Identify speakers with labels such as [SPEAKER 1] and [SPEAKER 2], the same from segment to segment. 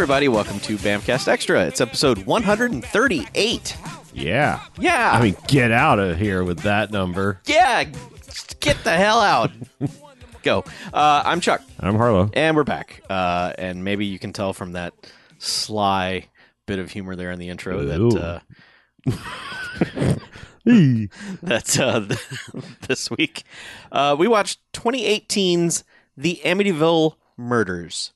[SPEAKER 1] everybody. Welcome to Bamcast Extra. It's episode 138.
[SPEAKER 2] Yeah.
[SPEAKER 1] Yeah.
[SPEAKER 2] I mean, get out of here with that number.
[SPEAKER 1] yeah. Get the hell out. Go. Uh, I'm Chuck,
[SPEAKER 2] I'm Harlow.
[SPEAKER 1] and we're back. Uh, and maybe you can tell from that sly bit of humor there in the intro
[SPEAKER 2] Ooh.
[SPEAKER 1] that uh, that uh, this week uh, we watched 2018's The Amityville Murders.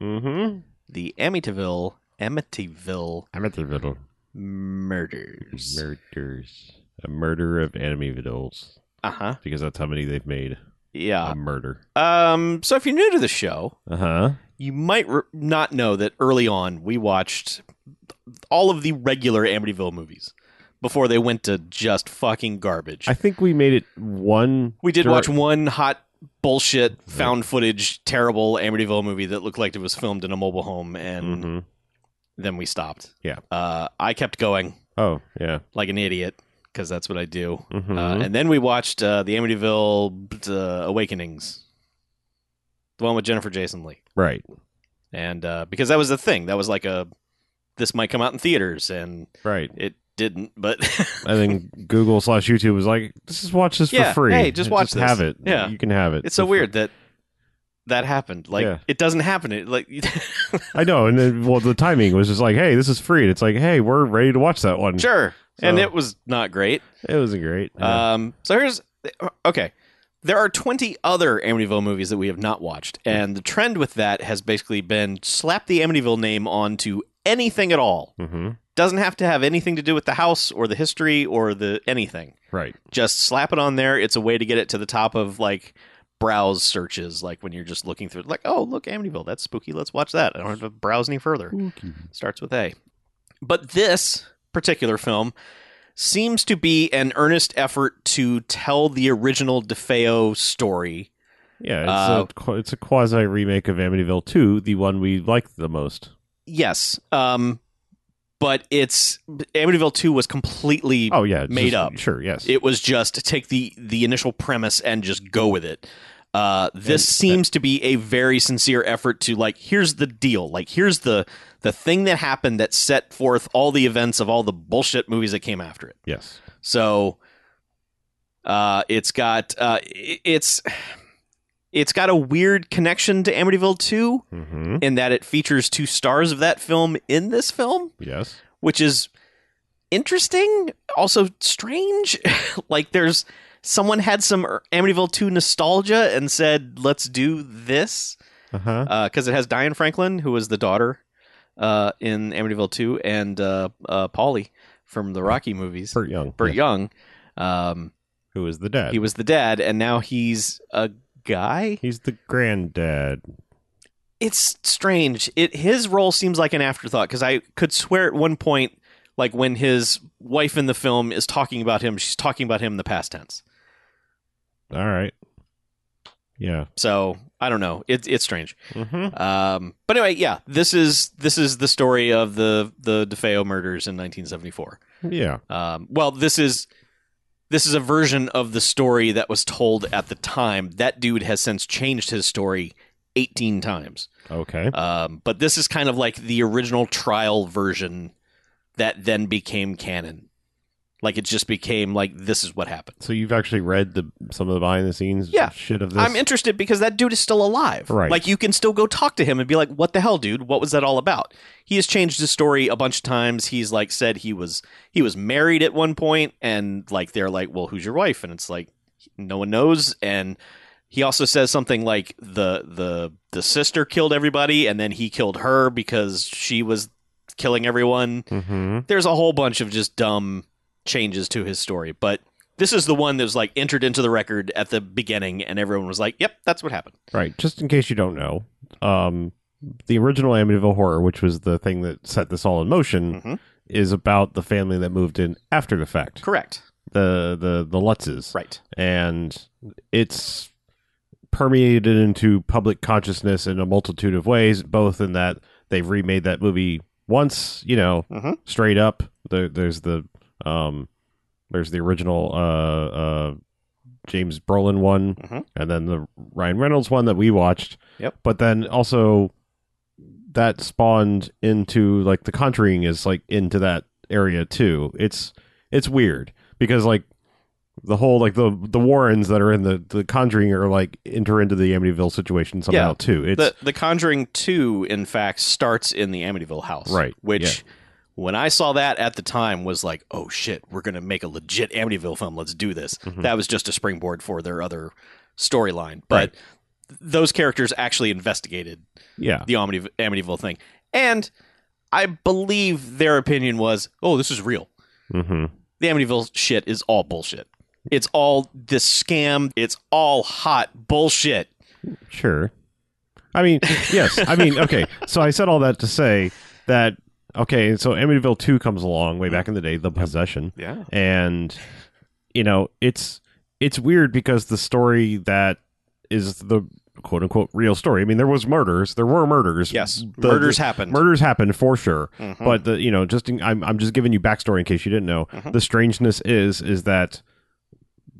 [SPEAKER 2] mm-hmm.
[SPEAKER 1] The Amityville Amityville
[SPEAKER 2] Amityville
[SPEAKER 1] Murders.
[SPEAKER 2] murders. A murder of Amityvilles.
[SPEAKER 1] Uh huh.
[SPEAKER 2] Because that's how many they've made.
[SPEAKER 1] Yeah.
[SPEAKER 2] A murder.
[SPEAKER 1] Um. So if you're new to the show,
[SPEAKER 2] Uh huh.
[SPEAKER 1] you might re- not know that early on we watched all of the regular Amityville movies before they went to just fucking garbage.
[SPEAKER 2] I think we made it one.
[SPEAKER 1] we did watch one hot bullshit found footage terrible Amityville movie that looked like it was filmed in a mobile home, and
[SPEAKER 2] Mhm.
[SPEAKER 1] then we stopped.
[SPEAKER 2] Yeah.
[SPEAKER 1] Uh, I kept going
[SPEAKER 2] Oh, yeah.
[SPEAKER 1] like an idiot because that's what I do.
[SPEAKER 2] Mhm.
[SPEAKER 1] Uh, and then we watched uh, the Amityville uh, Awakenings, the one with Jennifer Jason Lee.
[SPEAKER 2] right.
[SPEAKER 1] and uh, because that was the thing that was like a this might come out in theaters and
[SPEAKER 2] Right.
[SPEAKER 1] it didn't but
[SPEAKER 2] And then Google slash YouTube was like, just watch this
[SPEAKER 1] Yeah,
[SPEAKER 2] for free.
[SPEAKER 1] hey, just watch
[SPEAKER 2] Just have it.
[SPEAKER 1] Yeah.
[SPEAKER 2] You can have it.
[SPEAKER 1] it's so weird that that happened like
[SPEAKER 2] Yeah.
[SPEAKER 1] it doesn't happen it like
[SPEAKER 2] I know, and then well, the timing was just like, "Hey, this is free." And it's like, "Hey, we're ready to watch that one."
[SPEAKER 1] sure and it was not great
[SPEAKER 2] It wasn't great. Yeah.
[SPEAKER 1] um so here's okay there are 20 other Amityville movies that we have not watched and the trend with that has basically been slap the Amityville name onto anything at all
[SPEAKER 2] mm-hmm.
[SPEAKER 1] doesn't have to have anything to do with the house or the history or the anything
[SPEAKER 2] Right.
[SPEAKER 1] just slap it on there. It's a way to get it to the top of like browse searches, like when you're just looking through, like, oh, look, Amityville, that's spooky. Let's watch that. I don't have to browse any further. Starts with A. But this particular film seems to be an earnest effort to tell the original DeFeo story.
[SPEAKER 2] Yeah, it's
[SPEAKER 1] Uh,
[SPEAKER 2] a it's a quasi remake of Amityville 2, the one we liked the most.
[SPEAKER 1] Yes. Um, but it's Amityville 2 was completely
[SPEAKER 2] Oh yeah,
[SPEAKER 1] Made
[SPEAKER 2] just-
[SPEAKER 1] up.
[SPEAKER 2] Sure, yes.
[SPEAKER 1] It was just take the the initial premise and just go with it. Uh, this
[SPEAKER 2] And-
[SPEAKER 1] seems to be a very sincere effort to like here's the deal like here's the the thing that happened that set forth all the events of all the bullshit movies that came after it
[SPEAKER 2] yes.
[SPEAKER 1] so uh, it's got uh, it's it's got a weird connection to Amityville 2
[SPEAKER 2] Mm-hmm.
[SPEAKER 1] in that it features two stars of that film in this film
[SPEAKER 2] Yes.
[SPEAKER 1] which is interesting, also strange. like there's someone had some Amityville 2 nostalgia and said, "Let's do this,"
[SPEAKER 2] Uh-huh.
[SPEAKER 1] because it has Diane Franklin, who was the daughter uh, in Amityville 2, and uh, uh, Paulie from the Rocky movies,
[SPEAKER 2] Burt Young.
[SPEAKER 1] Burt. Young. Um,
[SPEAKER 2] was the dad?
[SPEAKER 1] he was the dad, and now he's a guy.
[SPEAKER 2] He's the granddad.
[SPEAKER 1] it's strange. It his role seems like an afterthought because I could swear at one point, like when his wife in the film is talking about him, she's talking about him in the past tense.
[SPEAKER 2] All right. Yeah.
[SPEAKER 1] So I don't know. It's it's strange.
[SPEAKER 2] Mm-hmm.
[SPEAKER 1] Um, but anyway, yeah, this is this is the story of the the DeFeo murders in 1974.
[SPEAKER 2] Yeah.
[SPEAKER 1] Um, well, this is this is a version of the story that was told at the time. That dude has since changed his story 18 times.
[SPEAKER 2] Okay.
[SPEAKER 1] Um, but this is kind of like the original trial version that then became canon. Like it just became like this is what happened.
[SPEAKER 2] So you've actually read the some of the behind the scenes
[SPEAKER 1] Yeah.
[SPEAKER 2] shit of this.
[SPEAKER 1] I'm interested because that dude is still alive.
[SPEAKER 2] Right.
[SPEAKER 1] Like you can still go talk to him and be like, "What the hell, dude? What was that all about?" He has changed his story a bunch of times. He's like said he was he was married at one point, and like they're like, "Well, who's your wife?" And it's like no one knows. And he also says something like the the the sister killed everybody, and then he killed her because she was killing everyone.
[SPEAKER 2] mm-hmm.
[SPEAKER 1] There's a whole bunch of just dumb changes to his story, but this is the one that was like entered into the record at the beginning, and everyone was like, "Yep, that's what happened."
[SPEAKER 2] Right. Just in case you don't know, um, the original Amityville Horror, which was the thing that set this all in motion,
[SPEAKER 1] Mhm.
[SPEAKER 2] is about the family that moved in after the fact.
[SPEAKER 1] Correct.
[SPEAKER 2] The the the Lutzes.
[SPEAKER 1] Right.
[SPEAKER 2] and it's permeated into public consciousness in a multitude of ways both in that they've remade that movie once you know
[SPEAKER 1] Mhm.
[SPEAKER 2] straight up there, there's the um there's the original uh uh James Brolin one
[SPEAKER 1] Mhm.
[SPEAKER 2] and then the Ryan Reynolds one that we watched
[SPEAKER 1] Yep.
[SPEAKER 2] but then also that spawned into like the Conjuring is like into that area too. It's it's weird because like the whole like the the Warrens that are in the the Conjuring are like enter into the Amityville situation somehow
[SPEAKER 1] Yeah.
[SPEAKER 2] too. It's
[SPEAKER 1] the The Conjuring Two, in fact, starts in the Amityville house,
[SPEAKER 2] Right,
[SPEAKER 1] Which,
[SPEAKER 2] yeah.
[SPEAKER 1] When I saw that at the time, was like, oh shit, we're gonna make a legit Amityville film. Let's do this.
[SPEAKER 2] Mhm.
[SPEAKER 1] That was just a springboard for their other storyline, but those characters actually investigated
[SPEAKER 2] yeah.
[SPEAKER 1] the Amity- Amityville thing, and I believe their opinion was, oh, this is real.
[SPEAKER 2] hmm
[SPEAKER 1] The Amityville shit is all bullshit. It's all this scam. It's all hot bullshit.
[SPEAKER 2] Sure. I mean, yes. I mean, okay. So I said all that to say that okay. So Amityville Two comes along way back in the day, The Possession,
[SPEAKER 1] Yeah.
[SPEAKER 2] and you know it's it's weird because the story that is the quote unquote real story. I mean, there was murders. There were murders.
[SPEAKER 1] Yes.
[SPEAKER 2] The-
[SPEAKER 1] Murders happened.
[SPEAKER 2] Murders happened for sure.
[SPEAKER 1] Mhm.
[SPEAKER 2] But the you know just in, I'm I'm just giving you backstory in case you didn't know.
[SPEAKER 1] Mhm.
[SPEAKER 2] The strangeness is is that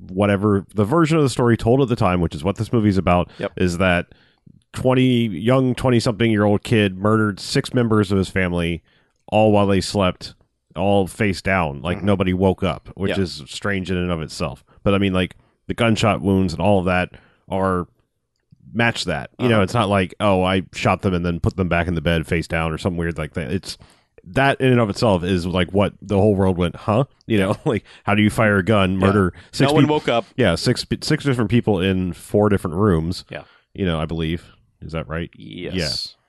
[SPEAKER 2] whatever the version of the story told at the time, which is what this movie's about,
[SPEAKER 1] Yep.
[SPEAKER 2] is that twenty young twenty something year old kid murdered six members of his family, all while they slept, all face down, like
[SPEAKER 1] Mhm.
[SPEAKER 2] nobody woke up, which
[SPEAKER 1] Yeah.
[SPEAKER 2] is strange in and of itself. But I mean, like the gunshot wounds and all of that are match that. You know,
[SPEAKER 1] Uh-huh.
[SPEAKER 2] it's not like oh, I shot them and then put them back in the bed face down or something weird like that. It's that in and of itself is like what the whole world went, huh? You know, like how do you fire a gun, murder six
[SPEAKER 1] no one woke up.
[SPEAKER 2] yeah, six six different people in four different rooms.
[SPEAKER 1] Yeah.
[SPEAKER 2] you know, I believe is that right?
[SPEAKER 1] Yes.
[SPEAKER 2] Yeah.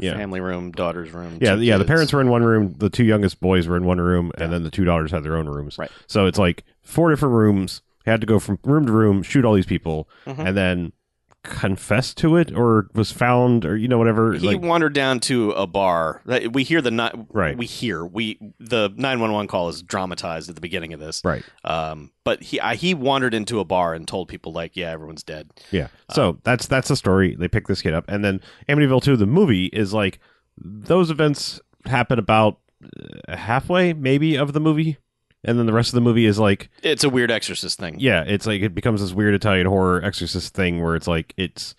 [SPEAKER 1] Family room, daughter's room.
[SPEAKER 2] Yeah, yeah. The parents were in one room. The two youngest boys were in one room,
[SPEAKER 1] Yeah.
[SPEAKER 2] and then the two daughters had their own rooms.
[SPEAKER 1] Right.
[SPEAKER 2] So it's like four different rooms. Had to go from room to room, shoot all these people,
[SPEAKER 1] Mhm.
[SPEAKER 2] and then confess to it, or was found, or you know whatever.
[SPEAKER 1] He
[SPEAKER 2] like,
[SPEAKER 1] wandered down to a bar. We hear the ni-
[SPEAKER 2] Right.
[SPEAKER 1] We hear we the nine one one call is dramatized at the beginning of this.
[SPEAKER 2] right.
[SPEAKER 1] Um, but he I, he wandered into a bar and told people like, yeah, everyone's dead.
[SPEAKER 2] Yeah. So that's that's the story. They pick this kid up, and then Amityville Two, the movie, is like those events happen about uh, halfway, maybe, of the movie, and then the rest of the movie is like
[SPEAKER 1] It's a weird exorcist thing.
[SPEAKER 2] yeah, it's like it becomes this weird Italian horror exorcist thing where it's like it's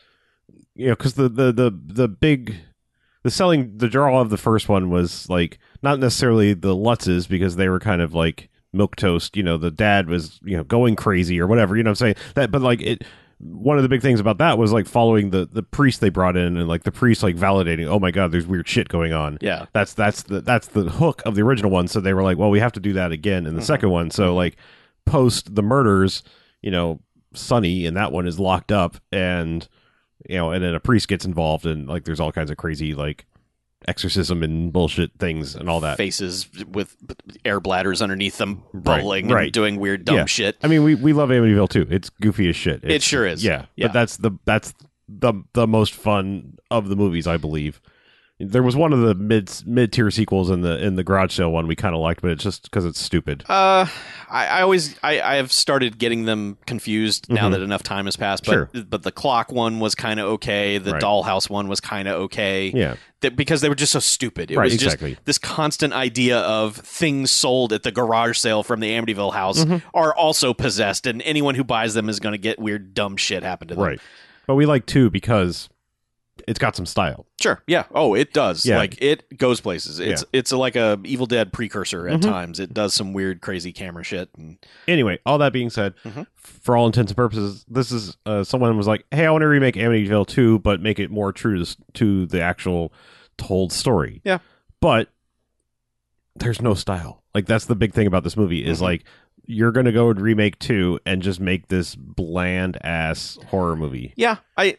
[SPEAKER 2] you know because the, the the the big the selling the draw of the first one was like not necessarily the Lutzes because they were kind of like milk toast. You know, the dad was you know going crazy or whatever. You know what I'm saying that, but like it. One of the big things about that was like following the the priest they brought in and like the priest like validating. Oh my god, there's weird shit going on
[SPEAKER 1] Yeah.
[SPEAKER 2] that's that's the that's the hook of the original one so they were like well we have to do that again in the
[SPEAKER 1] Mhm.
[SPEAKER 2] second one so like post the murders you know Sonny and that one is locked up and you know and then a priest gets involved and like there's all kinds of crazy like exorcism and bullshit things and all that
[SPEAKER 1] Faces with air bladders underneath them,
[SPEAKER 2] Right,
[SPEAKER 1] bubbling and
[SPEAKER 2] right.
[SPEAKER 1] doing weird dumb
[SPEAKER 2] Yeah.
[SPEAKER 1] shit.
[SPEAKER 2] i mean we we love amityville too it's goofy as shit
[SPEAKER 1] It sure is.
[SPEAKER 2] yeah,
[SPEAKER 1] Yeah.
[SPEAKER 2] but that's the that's the the most fun of the movies i believe there was one of the mid mid tier sequels in the in the garage sale one we kind of liked but it's just because it's stupid
[SPEAKER 1] Uh, I, I always I, I have started getting them confused now
[SPEAKER 2] Mhm.
[SPEAKER 1] that enough time has passed. But
[SPEAKER 2] Sure.
[SPEAKER 1] but the clock one was kind of okay. The
[SPEAKER 2] Right.
[SPEAKER 1] dollhouse one was kind of okay.
[SPEAKER 2] yeah
[SPEAKER 1] That- because they were just so stupid. It
[SPEAKER 2] right
[SPEAKER 1] was
[SPEAKER 2] exactly
[SPEAKER 1] just this constant idea of things sold at the garage sale from the Amityville house
[SPEAKER 2] Mhm.
[SPEAKER 1] are also possessed, and anyone who buys them is going to get weird dumb shit happen to them.
[SPEAKER 2] Right. But we like two because it's got some style.
[SPEAKER 1] Sure. Yeah. Oh, it does.
[SPEAKER 2] Yeah.
[SPEAKER 1] Like it goes places. It's it's a, like a Evil Dead precursor at
[SPEAKER 2] Mhm.
[SPEAKER 1] times. It does some weird, crazy camera shit. And
[SPEAKER 2] Anyway, all that being said,
[SPEAKER 1] Mhm.
[SPEAKER 2] for all intents and purposes, this is uh, someone was like, "Hey, I want to remake Amityville 2, but make it more true to, to the actual told story."
[SPEAKER 1] Yeah.
[SPEAKER 2] But there's no style. Like that's the big thing about this movie is
[SPEAKER 1] Mhm.
[SPEAKER 2] like you're going to go and remake 2 and just make this bland ass horror movie.
[SPEAKER 1] yeah, I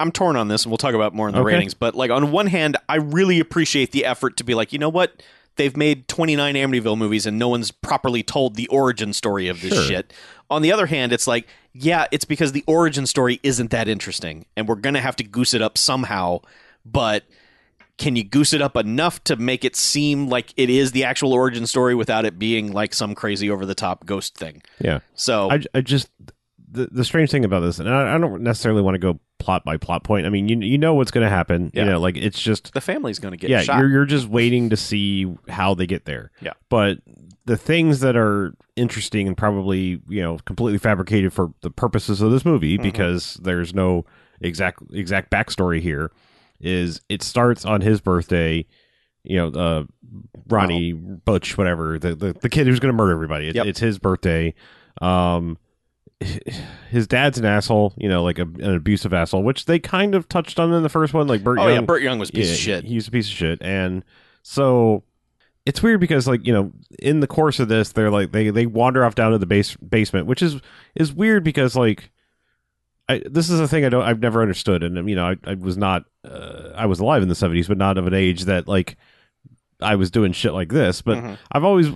[SPEAKER 1] I'm torn on this, and we'll talk about more in the
[SPEAKER 2] Okay.
[SPEAKER 1] ratings. But like on one hand, I really appreciate the effort to be like, you know what? They've made 29 Amityville movies, and no one's properly told the origin story of this
[SPEAKER 2] Sure.
[SPEAKER 1] shit. On the other hand, it's like, yeah, it's because the origin story isn't that interesting, and we're gonna have to goose it up somehow. But can you goose it up enough to make it seem like it is the actual origin story without it being like some crazy over the top ghost thing?
[SPEAKER 2] Yeah.
[SPEAKER 1] So
[SPEAKER 2] I, I just the, the strange thing about this, and I, I don't necessarily want to go plot by plot point. I mean, you you know what's going to happen.
[SPEAKER 1] Yeah.
[SPEAKER 2] You know, like it's just
[SPEAKER 1] the family's gonna get
[SPEAKER 2] yeah,
[SPEAKER 1] shot.
[SPEAKER 2] you're you're just waiting to see how they get there.
[SPEAKER 1] Yeah.
[SPEAKER 2] but the things that are interesting and probably you know completely fabricated for the purposes of this movie
[SPEAKER 1] Mhm.
[SPEAKER 2] because there's no exact exact backstory here is it starts on his birthday. You know, uh, Ronnie Butch, whatever the, the the kid who's going to murder everybody. It,
[SPEAKER 1] Yep.
[SPEAKER 2] It's his birthday. Um, his dad's an asshole. You know, like a, an abusive asshole, which they kind of touched on in the first one. Like Burt
[SPEAKER 1] Oh
[SPEAKER 2] Young,
[SPEAKER 1] yeah, Burt Young was a piece
[SPEAKER 2] yeah,
[SPEAKER 1] of shit.
[SPEAKER 2] He's a piece of shit, and so it's weird because like you know in the course of this they're like they they wander off down to the base basement, which is is weird because like. I, this is a thing I don't I've never understood and you know I, I was not uh, I was alive in the 70s but not of an age that like I was doing shit like this but
[SPEAKER 1] Mhm.
[SPEAKER 2] I've always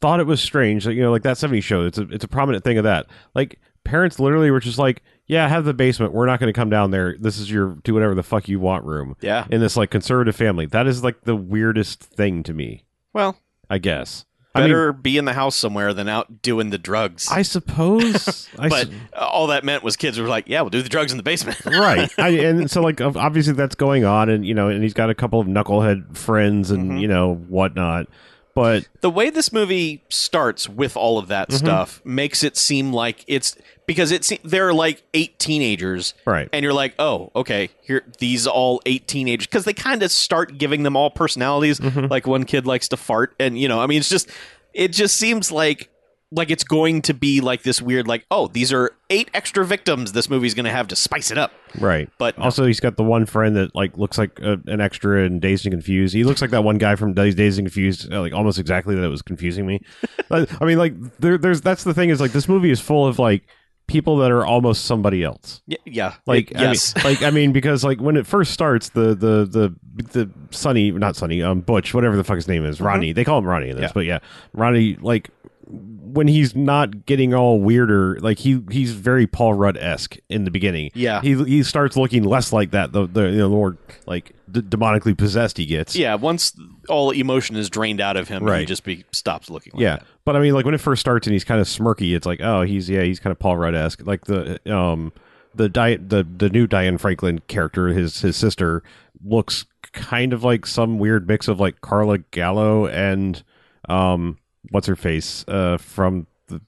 [SPEAKER 2] thought it was strange that you know like that 70s show it's a it's a prominent thing of that. Like parents literally were just like yeah have the basement. We're not going to come down there. This is your do whatever the fuck you want room.
[SPEAKER 1] Yeah.
[SPEAKER 2] in this like conservative family. That is like the weirdest thing to me.
[SPEAKER 1] Well,
[SPEAKER 2] I guess. I mean
[SPEAKER 1] better be in the house somewhere than out doing the drugs.
[SPEAKER 2] I suppose. I
[SPEAKER 1] but all that meant was kids were like, "Yeah, we'll do the drugs in the basement."
[SPEAKER 2] right. I, and so like obviously that's going on and you know and he's got a couple of knucklehead friends and
[SPEAKER 1] Mhm.
[SPEAKER 2] you know whatnot but
[SPEAKER 1] the way this movie starts with all of that
[SPEAKER 2] Mhm.
[SPEAKER 1] stuff makes it seem like it's because it's they're like eight teenagers
[SPEAKER 2] right
[SPEAKER 1] and you're like oh okay here these all eight teenagers because they kind of start giving them all personalities
[SPEAKER 2] Mhm.
[SPEAKER 1] like one kid likes to fart and you know i mean it's just it just seems like like it's going to be like this weird like oh these are eight extra victims this movie's going to have to spice it up
[SPEAKER 2] right
[SPEAKER 1] but no.
[SPEAKER 2] Also, he's got the one friend that like looks like a, an extra in Dazed and Confused. He looks like that one guy from Dazed and Confused, uh, like almost exactly. That it was confusing me. I mean, like there, there's that's the thing is like this movie is full of like people that are almost somebody else.
[SPEAKER 1] Yeah
[SPEAKER 2] Like I mean-
[SPEAKER 1] yes
[SPEAKER 2] like I mean, because like when it first starts, the the the the Sonny, not Sonny, um, Butch, whatever the fuck his name is, Ronnie. They call him Ronnie in this,
[SPEAKER 1] Mm-hmm. Yeah.
[SPEAKER 2] but yeah, Ronnie. Like when he's not getting all weirder, like he he's very Paul Rudd esque in the beginning.
[SPEAKER 1] yeah
[SPEAKER 2] He he starts looking less like that. The the you know the more like d- demonically possessed he gets.
[SPEAKER 1] yeah once all emotion is drained out of him he
[SPEAKER 2] Right.
[SPEAKER 1] just be stops looking like
[SPEAKER 2] yeah.
[SPEAKER 1] that.
[SPEAKER 2] But I mean, like when it first starts and he's kind of smirky, it's like, oh, he's yeah, he's kind of Paul Rudd esque. Like the um the Di- the the new Diane Franklin character, his his sister, looks kind of like some weird mix of like Carla Gallo and um what's her face uh from the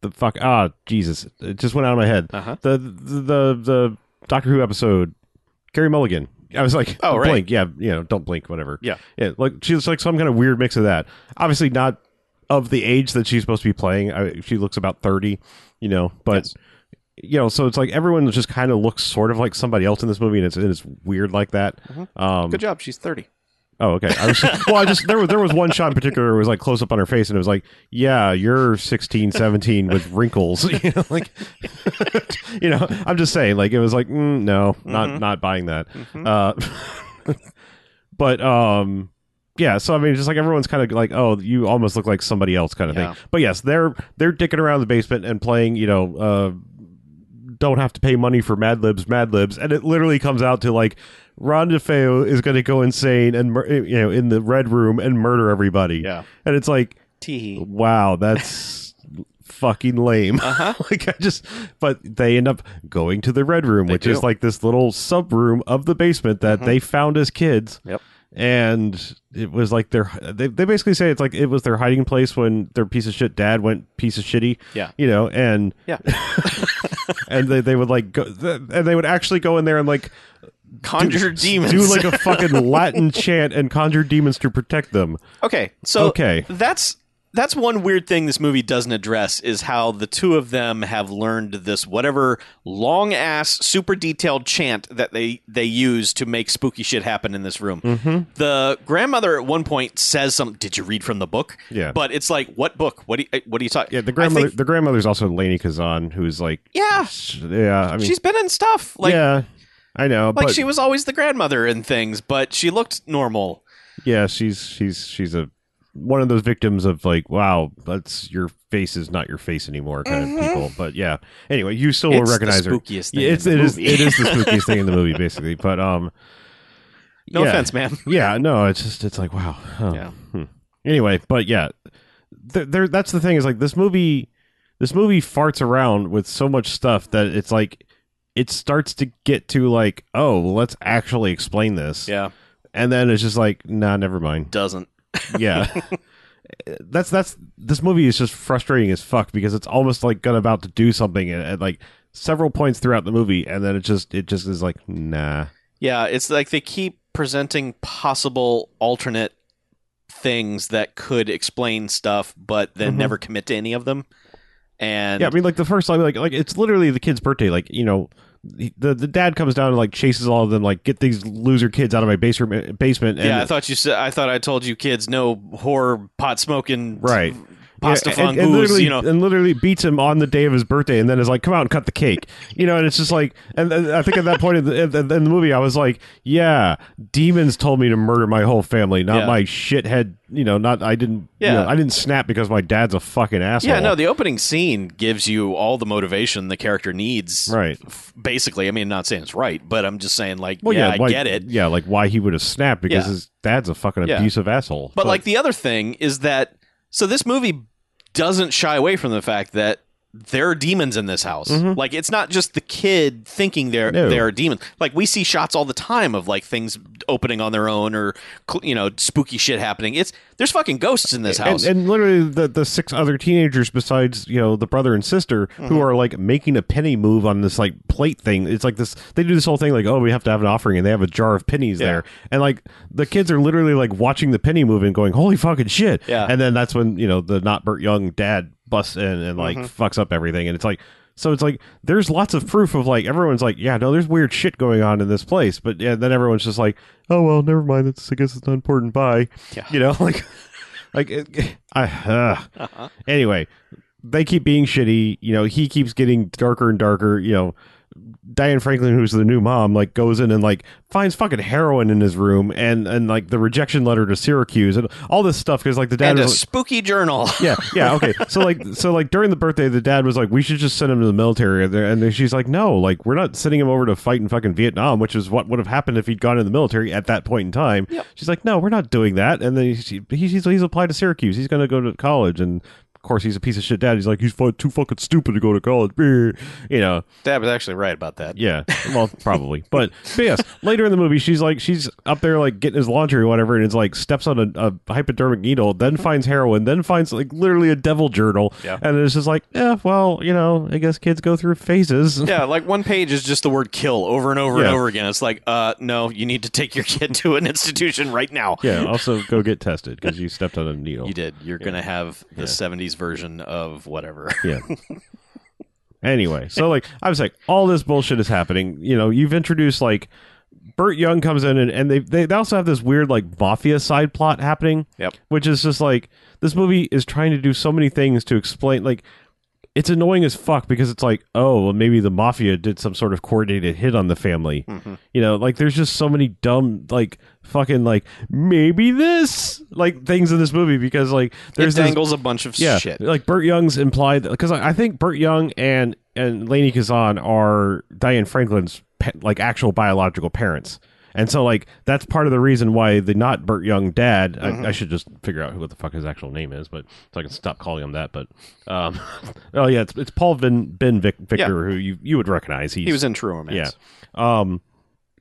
[SPEAKER 2] the fuck ah Jesus it just went out of my head
[SPEAKER 1] uh-huh
[SPEAKER 2] the the the, the Doctor Who episode Carey Mulligan. I was like,
[SPEAKER 1] Oh, right.
[SPEAKER 2] blink, yeah, you know, don't blink, whatever.
[SPEAKER 1] Yeah.
[SPEAKER 2] yeah, like she's like some kind of weird mix of that. Obviously, not of the age that she's supposed to be playing. I, she looks about thirty, you know, but
[SPEAKER 1] Yes.
[SPEAKER 2] you know, so it's like everyone just kind of looks sort of like somebody else in this movie, and it's and it's weird like that.
[SPEAKER 1] Mhm.
[SPEAKER 2] Um,
[SPEAKER 1] good job she's 30
[SPEAKER 2] Oh, okay. I was well. I just there was there was one shot in particular. Where it was like close up on her face, and it was like, yeah, you're 16, 17 with wrinkles. You know, like, you know, I'm just saying, like, it was like, mm, no, not
[SPEAKER 1] Mhm.
[SPEAKER 2] not buying that.
[SPEAKER 1] Mhm.
[SPEAKER 2] Uh, but um, yeah. So I mean, just like everyone's kind of like, oh, you almost look like somebody else, kind of
[SPEAKER 1] Yeah.
[SPEAKER 2] thing. But yes, they're they're dicking around the basement and playing, you know, uh, don't have to pay money for Mad Libs, Mad Libs, and it literally comes out to like Ron DeFeo is going to go insane and mur- you know in the red room and murder everybody,
[SPEAKER 1] yeah
[SPEAKER 2] and it's like,
[SPEAKER 1] tee
[SPEAKER 2] wow, that's fucking lame.
[SPEAKER 1] uh-huh
[SPEAKER 2] like I just, but they end up going to the red room,
[SPEAKER 1] They
[SPEAKER 2] which
[SPEAKER 1] do.
[SPEAKER 2] is like this little sub room of the basement that
[SPEAKER 1] Mhm.
[SPEAKER 2] they found as kids.
[SPEAKER 1] Yep.
[SPEAKER 2] And it was like their they, they basically say it's like it was their hiding place when their piece of shit dad went piece of shitty.
[SPEAKER 1] Yeah.
[SPEAKER 2] You know, and
[SPEAKER 1] Yeah.
[SPEAKER 2] and they, they would like go and they would actually go in there and like
[SPEAKER 1] conjure
[SPEAKER 2] do,
[SPEAKER 1] demons
[SPEAKER 2] do like a fucking Latin chant and conjure demons to protect them.
[SPEAKER 1] Okay, so
[SPEAKER 2] Okay.
[SPEAKER 1] that's that's one weird thing this movie doesn't address is how the two of them have learned this whatever long ass super detailed chant that they they use to make spooky shit happen in this room.
[SPEAKER 2] Mm-hmm.
[SPEAKER 1] The grandmother at one point says something. Did you read from the book?
[SPEAKER 2] Yeah.
[SPEAKER 1] But it's like, what book? What do you, what are you talking?
[SPEAKER 2] Yeah, the grandmother.
[SPEAKER 1] think-
[SPEAKER 2] the grandmother's also Lainie Kazan, who's like,
[SPEAKER 1] yeah,
[SPEAKER 2] yeah. I mean,
[SPEAKER 1] she's been in stuff like
[SPEAKER 2] yeah, I know,
[SPEAKER 1] like
[SPEAKER 2] but
[SPEAKER 1] she was always the grandmother in things, but she looked normal.
[SPEAKER 2] yeah, she's she's she's a one of those victims of like, wow, that's your face is not your face anymore kind
[SPEAKER 1] Mhm.
[SPEAKER 2] of people. But yeah, anyway, you still
[SPEAKER 1] it's
[SPEAKER 2] will recognize
[SPEAKER 1] the
[SPEAKER 2] her.
[SPEAKER 1] thing.
[SPEAKER 2] It's it
[SPEAKER 1] the
[SPEAKER 2] is it is the spookiest thing in the movie, basically. But um,
[SPEAKER 1] no
[SPEAKER 2] yeah.
[SPEAKER 1] offense, man.
[SPEAKER 2] Yeah, no, it's just it's like wow.
[SPEAKER 1] Yeah.
[SPEAKER 2] Hmm. Anyway, but yeah, th- there. That's the thing is like this movie. This movie farts around with so much stuff that it's like it starts to get to like oh well, let's actually explain this
[SPEAKER 1] Yeah,
[SPEAKER 2] and then it's just like nah never mind
[SPEAKER 1] doesn't.
[SPEAKER 2] Yeah that's that's this movie is just frustrating as fuck because it's almost like gonna about to do something at, at like several points throughout the movie and then it just it just is like nah
[SPEAKER 1] Yeah, it's like they keep presenting possible alternate things that could explain stuff, but then
[SPEAKER 2] Mhm.
[SPEAKER 1] never commit to any of them. And
[SPEAKER 2] Yeah, I mean, like the first time, like like it's literally the kid's birthday. Like you know, the the, the dad comes down and like chases all of them, like get these loser kids out of my basement basement. And,
[SPEAKER 1] yeah, I thought you said I thought I told you kids no whore pot smoking
[SPEAKER 2] Right.
[SPEAKER 1] Pasta
[SPEAKER 2] Yeah, and, and literally,
[SPEAKER 1] you know.
[SPEAKER 2] and literally beats him on the day of his birthday, and then is like, "Come out and cut the cake," you know. And it's just like, and, and I think at that point in the, in the, movie, I was like, "Yeah, demons told me to murder my whole family, not
[SPEAKER 1] Yeah.
[SPEAKER 2] my shithead." You know, not I didn't. Yeah,
[SPEAKER 1] Yeah.
[SPEAKER 2] I didn't snap because my dad's a fucking asshole.
[SPEAKER 1] Yeah, no, the opening scene gives you all the motivation the character needs.
[SPEAKER 2] right.
[SPEAKER 1] f- Basically, I mean, not saying it's right, but I'm just saying, like,
[SPEAKER 2] Well,
[SPEAKER 1] yeah,
[SPEAKER 2] yeah,
[SPEAKER 1] I get it.
[SPEAKER 2] Yeah, like why he would have snapped because his dad's a fucking abusive asshole.
[SPEAKER 1] But like the other thing is that so this movie doesn't shy away from the fact that there are demons in this house.
[SPEAKER 2] Mhm.
[SPEAKER 1] Like it's not just the kid thinking there
[SPEAKER 2] No.
[SPEAKER 1] there are demons. Like we see shots all the time of like things opening on their own or you know spooky shit happening. It's there's fucking ghosts in this house.
[SPEAKER 2] And, and literally the the six other teenagers besides you know the brother and sister
[SPEAKER 1] Mm-hmm.
[SPEAKER 2] who are like making a penny move on this like plate thing. It's like this. They do this whole thing like oh we have to have an offering and they have a jar of pennies
[SPEAKER 1] Yeah.
[SPEAKER 2] there and like the kids are literally like watching the penny move and going holy fucking shit.
[SPEAKER 1] Yeah.
[SPEAKER 2] And then that's when you know the not Burt Young dad busts in and like
[SPEAKER 1] Mhm.
[SPEAKER 2] fucks up everything and it's like. So it's like there's lots of proof of like everyone's like yeah no there's weird shit going on in this place but yeah then everyone's just like oh well never mind. That's I guess it's not important. Bye.
[SPEAKER 1] Yeah.
[SPEAKER 2] you know like like it, I uh,
[SPEAKER 1] Uh-huh.
[SPEAKER 2] anyway they keep being shitty. You know he keeps getting darker and darker you know Diane Franklin who's the new mom like goes in and like finds fucking heroin in his room and and like the rejection letter to Syracuse and all this stuff because like the dad
[SPEAKER 1] and a
[SPEAKER 2] was
[SPEAKER 1] spooky journal.
[SPEAKER 2] yeah, yeah, okay. So like, so like during the birthday, the dad was like, "We should just send him to the military," and then- she's like, "No, like we're not sending him over to fight in fucking Vietnam, which is what would have happened if he'd gone in the military at that point in time."
[SPEAKER 1] Yep.
[SPEAKER 2] She's like, "No, we're not doing that." And then he, he, he's he's applied to Syracuse. He's going to go to college, and course he's a piece of shit dad. He's like, he's too fucking stupid to go to college. You know,
[SPEAKER 1] Dad was actually right about that.
[SPEAKER 2] yeah, well, probably, but, but yes, later in the movie, she's like, she's up there like getting his laundry or whatever, and it's like steps on a, a hypodermic needle, then finds heroin, then finds like literally a devil journal,
[SPEAKER 1] Yeah.
[SPEAKER 2] and it's just like, yeah, well, you know, I guess kids go through phases.
[SPEAKER 1] Yeah, like one page is just the word kill over and over
[SPEAKER 2] Yeah.
[SPEAKER 1] and over again. It's like, uh, no, you need to take your kid to an institution right now.
[SPEAKER 2] Yeah, also go get tested because you stepped on a needle.
[SPEAKER 1] You did. You're gonna have the
[SPEAKER 2] Yeah.
[SPEAKER 1] '70s version of whatever.
[SPEAKER 2] Yeah. anyway, so like I was like, all this bullshit is happening. You know, you've introduced like Burt Young comes in and, and they, they they also have this weird like mafia side plot happening.
[SPEAKER 1] Yep.
[SPEAKER 2] Which is just like this movie is trying to do so many things to explain like it's annoying as fuck because it's like, oh, well, maybe the mafia did some sort of coordinated hit on the family.
[SPEAKER 1] Mhm.
[SPEAKER 2] You know, like there's just so many dumb, like fucking, like maybe this, like things in this movie because like there's
[SPEAKER 1] it
[SPEAKER 2] this
[SPEAKER 1] a bunch of
[SPEAKER 2] yeah,
[SPEAKER 1] shit.
[SPEAKER 2] like Burt Young's implied because I I think Burt Young and and Lainie Kazan are Diane Franklin's like actual biological parents, and so like that's part of the reason why the not Burt Young dad.
[SPEAKER 1] Mhm.
[SPEAKER 2] I, I should just figure out who what the fuck his actual name is, but so I can stop calling him that. But um, oh yeah, it's it's Paul Ben Ben Vic, Victor who you you would recognize. He's,
[SPEAKER 1] He was in True Romance.
[SPEAKER 2] Yeah. um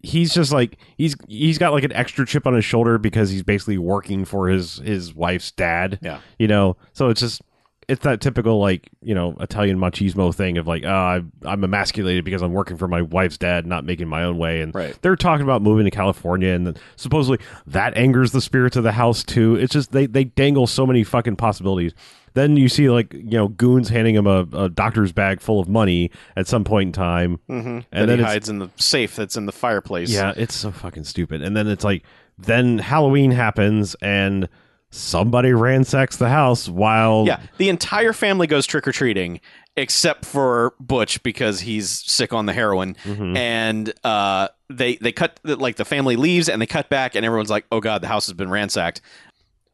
[SPEAKER 2] he's just like he's he's got like an extra chip on his shoulder because he's basically working for his his wife's dad
[SPEAKER 1] Yeah.
[SPEAKER 2] you know so it's just it's that typical like you know italian machismo thing of like oh i'm, I'm emasculated because i'm working for my wife's dad not making my own way and
[SPEAKER 1] Right.
[SPEAKER 2] they're talking about moving to california and then supposedly that angers the spirits of the house too it's just they they dangle so many fucking possibilities then you see like you know goons handing him a, a doctor's bag full of money at some point in time
[SPEAKER 1] Mm-hmm.
[SPEAKER 2] And
[SPEAKER 1] And
[SPEAKER 2] then
[SPEAKER 1] he hides in the safe that's in the fireplace.
[SPEAKER 2] yeah, it's so fucking stupid. And then it's like, then Halloween happens and somebody ransacks the house while.
[SPEAKER 1] Yeah. The entire family goes trick or treating except for Butch because he's sick on the heroin.
[SPEAKER 2] Mhm.
[SPEAKER 1] And uh, they they cut like the family leaves and they cut back and everyone's like, oh god, the house has been ransacked.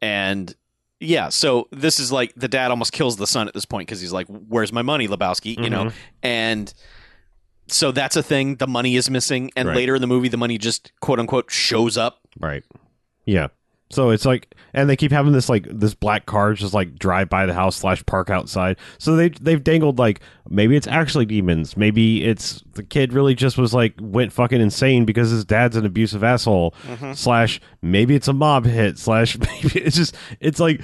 [SPEAKER 1] And yeah, so this is like the dad almost kills the son at this point because he's like, "Where's my money, Lebowski?" You know,
[SPEAKER 2] Mhm.
[SPEAKER 1] and so that's a thing. The money is missing, and
[SPEAKER 2] Right.
[SPEAKER 1] later in the movie, the money just quote unquote shows up.
[SPEAKER 2] Right. Yeah. So it's like, and they keep having this like this black car just like drive by the house slash park outside. So they they've dangled like maybe it's actually demons, maybe it's the kid really just was like went fucking insane because his dad's an abusive asshole.
[SPEAKER 1] Mm-hmm.
[SPEAKER 2] Slash maybe it's a mob hit. Slash maybe it's just it's like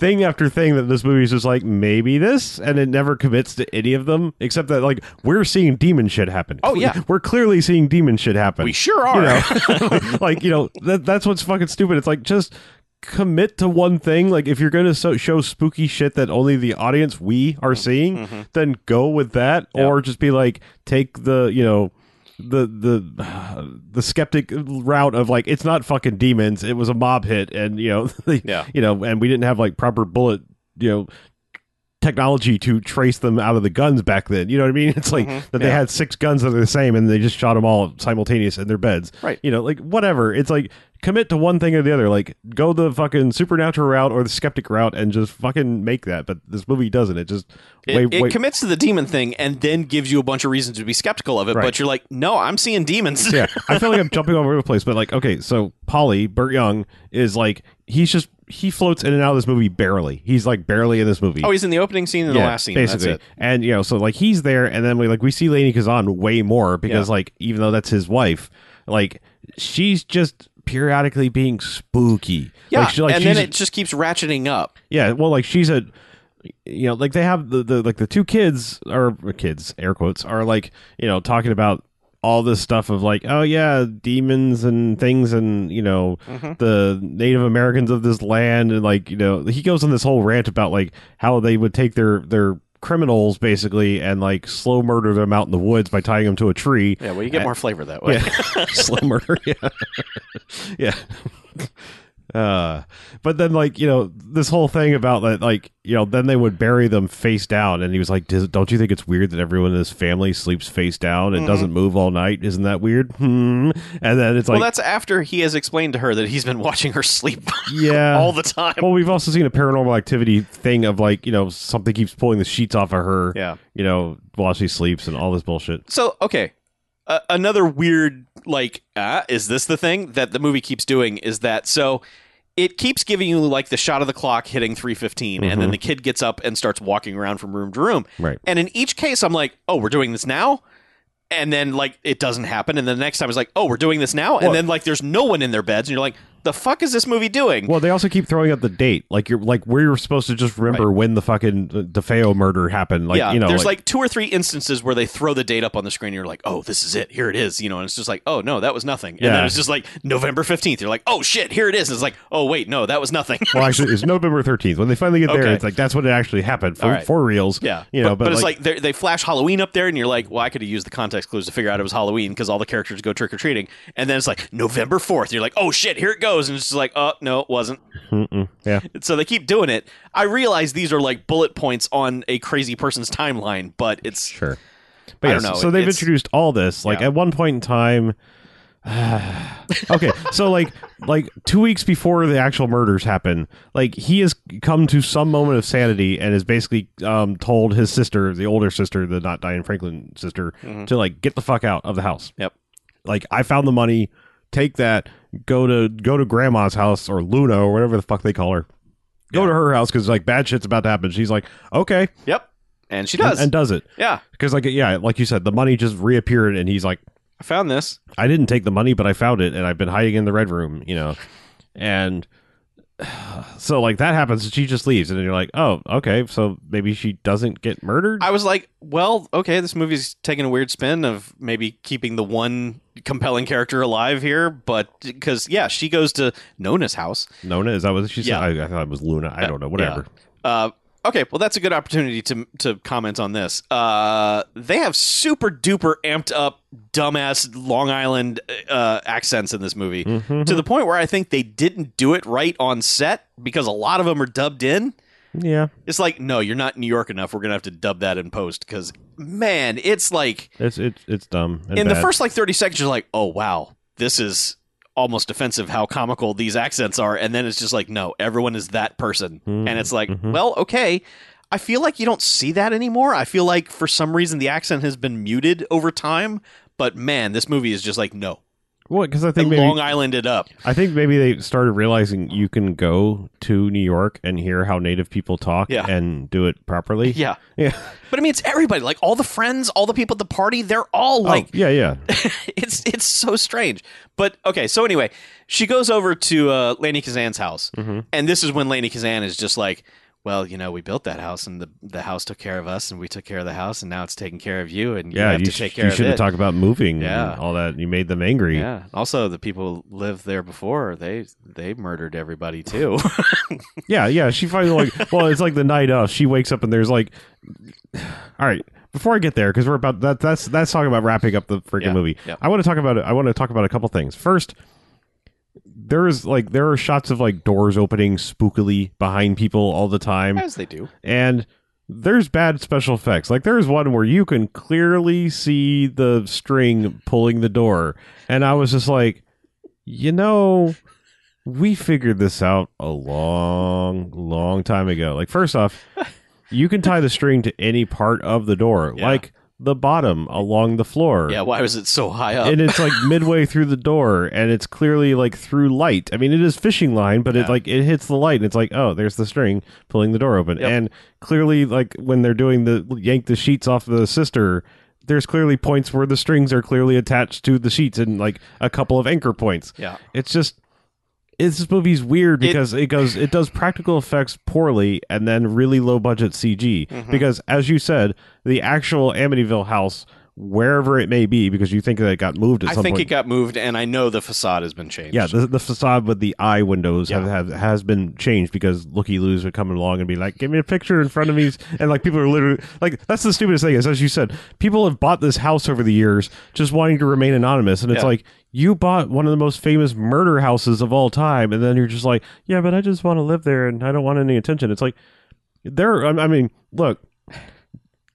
[SPEAKER 2] thing after thing that this movie is just like maybe this, and it never commits to any of them except that like we're seeing demon shit happen.
[SPEAKER 1] Oh, yeah.
[SPEAKER 2] we're clearly seeing demon shit happen.
[SPEAKER 1] We sure are.
[SPEAKER 2] you know, like you know that that's what's fucking stupid. It's like just commit to one thing. Like if you're gonna so, show spooky shit that only the audience we are seeing, then go with that,
[SPEAKER 1] Mm-hmm.
[SPEAKER 2] Or just be like take the you know the the the skeptic route of like it's not fucking demons it was a mob hit and you know they,
[SPEAKER 1] Yeah.
[SPEAKER 2] you know and we didn't have like proper bullet you know technology to trace them out of the guns back then you know what i mean it's like that they
[SPEAKER 1] Mm-hmm. Yeah.
[SPEAKER 2] had six guns that are the same and they just shot them all simultaneous in their beds
[SPEAKER 1] Right.
[SPEAKER 2] you know like whatever it's like commit to one thing or the other like go the fucking supernatural route or the skeptic route and just fucking make that but this movie doesn't it just
[SPEAKER 1] It,
[SPEAKER 2] wait
[SPEAKER 1] it
[SPEAKER 2] wait
[SPEAKER 1] commits to the demon thing and then gives you a bunch of reasons to be skeptical of it,
[SPEAKER 2] Right.
[SPEAKER 1] but you're like, no, I'm seeing demons.
[SPEAKER 2] yeah, I feel like I'm jumping all over the place, but like, okay, so Paulie Burt Young is like he's just he floats in and out of this movie barely. He's like barely in this movie.
[SPEAKER 1] oh, he's in the opening scene and the last scene.
[SPEAKER 2] basically.
[SPEAKER 1] That's it.
[SPEAKER 2] And you know, so like he's there, and then we like we see Lainie Kazan way more because
[SPEAKER 1] Yeah.
[SPEAKER 2] like even though that's his wife, like she's just periodically being spooky.
[SPEAKER 1] Yeah,
[SPEAKER 2] like, she, like,
[SPEAKER 1] and then it just keeps ratcheting up.
[SPEAKER 2] yeah, well, like she's a, you know, like they have the, the like the two kids or kids air quotes are like you know talking about all this stuff of like oh yeah demons and things and you know
[SPEAKER 1] Mm-hmm.
[SPEAKER 2] the Native Americans of this land and like you know he goes on this whole rant about like how they would take their their criminals basically and like slow murder them out in the woods by tying them to a tree
[SPEAKER 1] Yeah, well, you get
[SPEAKER 2] Uh,
[SPEAKER 1] more flavor that way.
[SPEAKER 2] yeah. slow murder. Yeah. yeah. Uh, but then like you know this whole thing about that like you know then they would bury them face down and he was like "Does- don't you think it's weird that everyone in this family sleeps face down and doesn't move all night? Isn't that weird? Hmm. And then it's
[SPEAKER 1] well,
[SPEAKER 2] like "Well,
[SPEAKER 1] that's after he has explained to her that he's been watching her sleep
[SPEAKER 2] yeah.
[SPEAKER 1] all the time.
[SPEAKER 2] well we've also seen a paranormal activity thing of like you know something keeps pulling the sheets off of her
[SPEAKER 1] Yeah.
[SPEAKER 2] you know while she sleeps and all this bullshit.
[SPEAKER 1] So okay, uh, another weird like ah, is this the thing that the movie keeps doing? Is that so? It keeps giving you like the shot of the clock hitting 315 and then the kid gets up and starts walking around from room to room.
[SPEAKER 2] Right.
[SPEAKER 1] And in each case I'm like, "Oh, we're doing this now?" And then like it doesn't happen and then the next time it's like, "Oh, we're doing this now?" And
[SPEAKER 2] Well-
[SPEAKER 1] then like there's no one in their beds and you're like, "The fuck is this movie doing?"
[SPEAKER 2] Well, they also keep throwing up the date. Like you're like we were supposed to just remember when the fucking uh, DeFeo murder happened. Like
[SPEAKER 1] yeah,
[SPEAKER 2] you know,
[SPEAKER 1] there's like, two or three instances where they throw the date up on the screen. And you're like, oh, this is it. Here it is. You know, and it's just like, oh no, that was nothing. And then
[SPEAKER 2] Yeah.
[SPEAKER 1] it's just like November fifteenth. You're like, oh shit, here it is. And it's like, oh wait, no, that was nothing.
[SPEAKER 2] well, actually, it's November thirteenth when they finally get there.
[SPEAKER 1] Okay.
[SPEAKER 2] It's like that's when it actually happened for,
[SPEAKER 1] right.
[SPEAKER 2] for reals.
[SPEAKER 1] yeah,
[SPEAKER 2] you know,
[SPEAKER 1] but,
[SPEAKER 2] but,
[SPEAKER 1] it's like, they they flash Halloween up there, and you're like, well, I could have used the context clues to figure out it was Halloween because all the characters go trick or treating. And then it's like November fourth. You're like, oh shit, here it goes. And it's just like, oh no, it wasn't.
[SPEAKER 2] mm-mm, yeah,
[SPEAKER 1] So they keep doing it. I realize these are like bullet points on a crazy person's timeline, but it's
[SPEAKER 2] sure. But
[SPEAKER 1] I
[SPEAKER 2] yes,
[SPEAKER 1] don't know,
[SPEAKER 2] so they've introduced all this. Like
[SPEAKER 1] Yeah.
[SPEAKER 2] at one point in time. okay, so like like two weeks before the actual murders happen, like he has come to some moment of sanity and has basically um, told his sister, the older sister, the not Diane Franklin sister,
[SPEAKER 1] Mm-hmm.
[SPEAKER 2] to like get the fuck out of the house.
[SPEAKER 1] yep.
[SPEAKER 2] like I found the money, take that, go to go to grandma's house or Luna or whatever the fuck they call her. Go
[SPEAKER 1] Yeah.
[SPEAKER 2] to her house because like bad shit's about to happen. She's like, okay,
[SPEAKER 1] Yep. And she
[SPEAKER 2] and,
[SPEAKER 1] does.
[SPEAKER 2] and does it
[SPEAKER 1] yeah.
[SPEAKER 2] because like yeah, like you said, the money just reappeared and he's like,
[SPEAKER 1] I found this.
[SPEAKER 2] I didn't take the money, but I found it and I've been hiding in the red room, you know, and. So like that happens, and she just leaves, and then you're like, "Oh, okay." So maybe she doesn't get murdered.
[SPEAKER 1] I was like, well, okay, this movie's taking a weird spin of maybe keeping the one compelling character alive here, but because yeah, she goes to Nona's house.
[SPEAKER 2] Nona, is that what she said?
[SPEAKER 1] Yeah.
[SPEAKER 2] I, I thought it was Luna. I don't know. Whatever.
[SPEAKER 1] Uh, okay, well, that's a good opportunity to to comment on this. Uh, they have super duper amped up dumbass Long Island uh, accents in this movie
[SPEAKER 2] Mm-hmm.
[SPEAKER 1] to the point where I think they didn't do it right on set because a lot of them are dubbed in.
[SPEAKER 2] Yeah,
[SPEAKER 1] It's like, no, you're not New York enough. We're gonna have to dub that in post because man, it's like
[SPEAKER 2] it's it's it's dumb.
[SPEAKER 1] in the first like 30 seconds you're like oh wow this is almost offensive how comical these accents are and then it's just like no everyone is that person.
[SPEAKER 2] Mm-hmm.
[SPEAKER 1] and it's like well okay i feel like you don't see that anymore. I feel like for some reason the accent has been muted over time but man this movie is just like no
[SPEAKER 2] What? Because I think maybe
[SPEAKER 1] Long Island it up.
[SPEAKER 2] I think maybe they started realizing you can go to New York and hear how native people talk
[SPEAKER 1] Yeah.
[SPEAKER 2] and do it properly.
[SPEAKER 1] Yeah.
[SPEAKER 2] Yeah.
[SPEAKER 1] But I mean, it's everybody. Like all the friends, all the people at the party, they're all like,
[SPEAKER 2] oh, yeah, yeah.
[SPEAKER 1] it's it's so strange. But okay, so anyway, she goes over to uh, Lainie Kazan's house,
[SPEAKER 2] Mhm.
[SPEAKER 1] and this is when Lainie Kazan is just like, "Well, you know, we built that house, and the the house took care of us, and we took care of the house, and now it's taking care of you, and you
[SPEAKER 2] Yeah,
[SPEAKER 1] have
[SPEAKER 2] you,
[SPEAKER 1] to
[SPEAKER 2] sh-
[SPEAKER 1] take
[SPEAKER 2] you
[SPEAKER 1] care of
[SPEAKER 2] should have
[SPEAKER 1] it."
[SPEAKER 2] talked about moving
[SPEAKER 1] Yeah.
[SPEAKER 2] and all that. You made them angry.
[SPEAKER 1] yeah. Also, the people who lived there before they they murdered everybody too.
[SPEAKER 2] Yeah, yeah. She finally like, well, it's like the night of. She wakes up and there's like, all right. Before I get there, because we're about that, that's that's talking about wrapping up the freaking
[SPEAKER 1] Yeah,
[SPEAKER 2] movie.
[SPEAKER 1] yeah.
[SPEAKER 2] I want to talk about. I want to talk about a couple things. First, there is like there are shots of like doors opening spookily behind people all the time,
[SPEAKER 1] As they do.
[SPEAKER 2] and there's bad special effects. Like there's one where you can clearly see the string pulling the door, and I was just like, you know, we figured this out a long, long time ago. Like first off, you can tie the string to any part of the door,
[SPEAKER 1] Yeah.
[SPEAKER 2] like the bottom along the floor.
[SPEAKER 1] Yeah. Why was it so high up?
[SPEAKER 2] And it's like midway through the door, and it's clearly like through light. I mean, it is fishing line, but it like it hits the light, and it's like, oh, there's the string pulling the door open.
[SPEAKER 1] Yep.
[SPEAKER 2] And clearly, like when they're doing the yank the sheets off the sister, there's clearly points where the strings are clearly attached to the sheets, and like a couple of anchor points.
[SPEAKER 1] yeah.
[SPEAKER 2] It's just. It's, this movie's weird
[SPEAKER 1] It-
[SPEAKER 2] because it, goes it does practical effects poorly and then really low budget CG
[SPEAKER 1] Mm-hmm.
[SPEAKER 2] because as you said the actual Amityville house wherever it may be because you think that it got moved at
[SPEAKER 1] I
[SPEAKER 2] some
[SPEAKER 1] think
[SPEAKER 2] point
[SPEAKER 1] it got moved, and I know the facade has been changed.
[SPEAKER 2] yeah, the, the facade with the eye windows have,
[SPEAKER 1] Yeah.
[SPEAKER 2] have has been changed because looky loos would come along and be like, "Give me a picture in front of me," and like people are literally like, "That's the stupidest thing." Is as you said, people have bought this house over the years just wanting to remain anonymous, and it's
[SPEAKER 1] Yeah.
[SPEAKER 2] like you bought one of the most famous murder houses of all time, and then you're just like, "Yeah, but I just want to live there and I don't want any attention." It's like there. I I mean, look,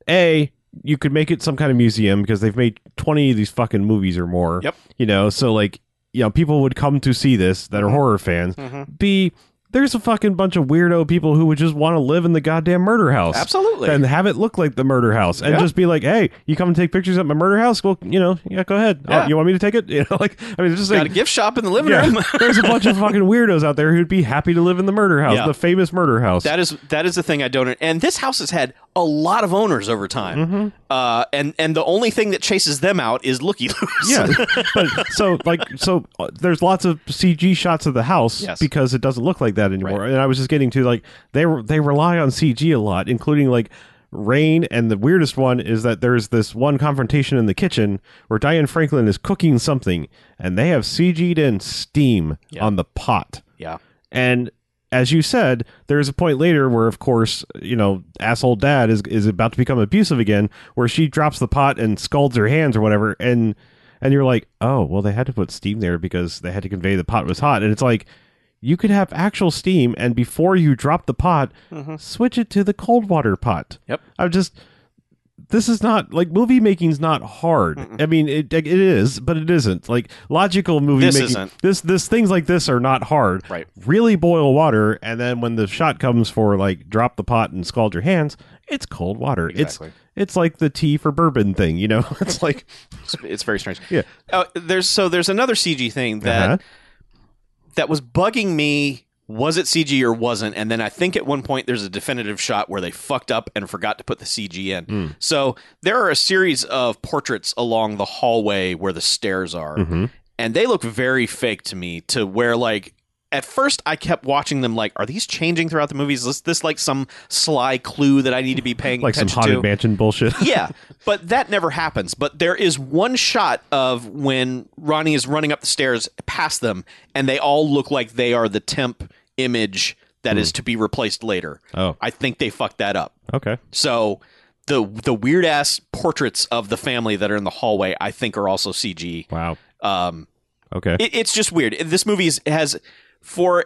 [SPEAKER 2] a you could make it some kind of museum because they've made 20 of these fucking movies or more.
[SPEAKER 1] Yep.
[SPEAKER 2] You know, so like, you know, people would come to see this that are horror fans.
[SPEAKER 1] Mhm.
[SPEAKER 2] B, there's a fucking bunch of weirdo people who would just want to live in the goddamn murder house.
[SPEAKER 1] Absolutely.
[SPEAKER 2] And have it look like the murder house and
[SPEAKER 1] Yeah.
[SPEAKER 2] just be like, hey, you come and take pictures at my murder house? Well, you know, yeah, go ahead. Oh, you want me to take it? You know, like, I mean, it's just
[SPEAKER 1] Got
[SPEAKER 2] like,
[SPEAKER 1] a gift shop in the living
[SPEAKER 2] yeah,
[SPEAKER 1] room.
[SPEAKER 2] there's a bunch of fucking weirdos out there who'd be happy to live in the murder house,
[SPEAKER 1] Yeah.
[SPEAKER 2] the famous murder house.
[SPEAKER 1] That is that is the thing I don't. And this house has had a lot of owners over time.
[SPEAKER 2] Mm-hmm.
[SPEAKER 1] Uh, and and the only thing that chases them out is looky loos.
[SPEAKER 2] yeah but so like so uh, there's lots of cg shots of the house
[SPEAKER 1] Yes.
[SPEAKER 2] because it doesn't look like that anymore
[SPEAKER 1] Right.
[SPEAKER 2] and i was just getting to like they re- they rely on cg a lot including like rain and the weirdest one is that there's this one confrontation in the kitchen where diane franklin is cooking something and they have cg'd in steam
[SPEAKER 1] Yeah.
[SPEAKER 2] on the pot
[SPEAKER 1] yeah.
[SPEAKER 2] and as you said, there's a point later where, of course, you know, asshole dad is is about to become abusive again, where she drops the pot and scalds her hands or whatever, and and you're like, oh, well, they had to put steam there because they had to convey the pot was hot, and it's like. You could have actual steam, and before you drop the pot, switch it to the cold water pot.
[SPEAKER 1] Yep.
[SPEAKER 2] I'm just. This is not like movie making's not hard. I mean, it it is, but it isn't. Like logical movie
[SPEAKER 1] This
[SPEAKER 2] making.
[SPEAKER 1] isn't.
[SPEAKER 2] This this things like this are not hard
[SPEAKER 1] Right.
[SPEAKER 2] really boil water and then when the shot comes for like drop the pot and scald your hands it's cold water
[SPEAKER 1] Exactly.
[SPEAKER 2] it's it's like the tea for bourbon thing you know it's like
[SPEAKER 1] It's, it's very strange.
[SPEAKER 2] Yeah.
[SPEAKER 1] Uh, there's so there's another CG thing that
[SPEAKER 2] Uh-huh.
[SPEAKER 1] That was bugging me. Was it CG or wasn't? And then I think at one point there's a definitive shot where they fucked up and forgot to put the CG in.
[SPEAKER 2] Hmm.
[SPEAKER 1] So there are a series of portraits along the hallway where the stairs are,
[SPEAKER 2] Mhm.
[SPEAKER 1] and they look very fake to me. To where like at first I kept watching them like, are these changing throughout the movies? Is this, like some sly clue that I need to be paying attention to?
[SPEAKER 2] like some haunted
[SPEAKER 1] to?
[SPEAKER 2] mansion bullshit
[SPEAKER 1] yeah, but that never happens. But there is one shot of when Ronnie is running up the stairs past them, and they all look like they are the temp image that is to be replaced later.
[SPEAKER 2] oh
[SPEAKER 1] I think they fucked that up.
[SPEAKER 2] okay
[SPEAKER 1] So the the weird ass portraits of the family that are in the hallway, I think, are also CG.
[SPEAKER 2] wow
[SPEAKER 1] Um,
[SPEAKER 2] okay
[SPEAKER 1] it, it's just weird. This movie is, has for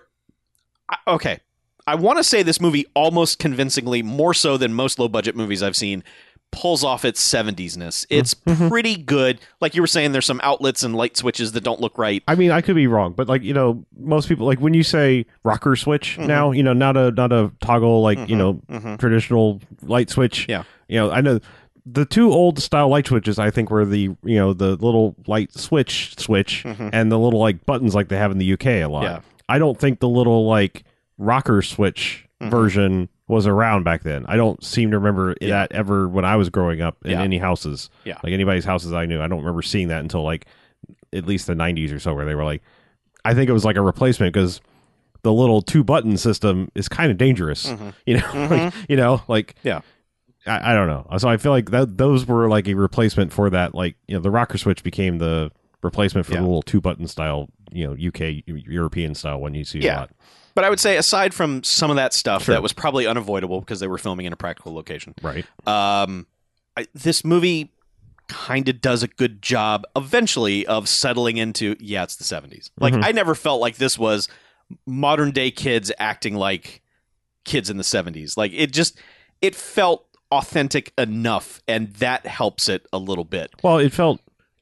[SPEAKER 1] okay. I want to say this movie almost convincingly, more so than most low budget movies I've seen, pulls off its 70s-ness. It's pretty good. Like you were saying, there's some outlets and light switches that don't look right.
[SPEAKER 2] I mean, I could be wrong, but like you know, most people like when you say rocker switch now, you know, not a not a toggle like you know
[SPEAKER 1] Mhm.
[SPEAKER 2] traditional light switch.
[SPEAKER 1] Yeah.
[SPEAKER 2] you know, I know the two old style light switches I think were the you know the little light switch switch
[SPEAKER 1] Mhm.
[SPEAKER 2] and the little like buttons like they have in the UK a lot.
[SPEAKER 1] Yeah.
[SPEAKER 2] I don't think the little like rocker switch
[SPEAKER 1] Mhm.
[SPEAKER 2] version was around back then. I don't seem to remember
[SPEAKER 1] Yeah.
[SPEAKER 2] that ever when I was growing up in
[SPEAKER 1] Yeah.
[SPEAKER 2] any houses.
[SPEAKER 1] Yeah.
[SPEAKER 2] Like anybody's houses I knew. I don't remember seeing that until like at least the 90s or so where they were like I think it was like a replacement because the little two button system is kind of dangerous.
[SPEAKER 1] Mhm.
[SPEAKER 2] You know,
[SPEAKER 1] Mhm.
[SPEAKER 2] like, you know, like
[SPEAKER 1] Yeah.
[SPEAKER 2] I, I don't know. So I feel like that those were like a replacement for that. Like you know, the rocker switch became the replacement for
[SPEAKER 1] Yeah.
[SPEAKER 2] the little two button style. You know, UK European style one you see
[SPEAKER 1] Yeah.
[SPEAKER 2] a lot.
[SPEAKER 1] But I would say, aside from some of that stuff
[SPEAKER 2] Sure.
[SPEAKER 1] that was probably unavoidable because they were filming in a practical location,
[SPEAKER 2] Right.
[SPEAKER 1] um, I, this movie kind of does a good job eventually of settling into yeah, it's the 70s. Like
[SPEAKER 2] Mhm.
[SPEAKER 1] I never felt like this was modern day kids acting like kids in the 70s. Like it just it felt authentic enough and that helps it a little bit.
[SPEAKER 2] Well, it felt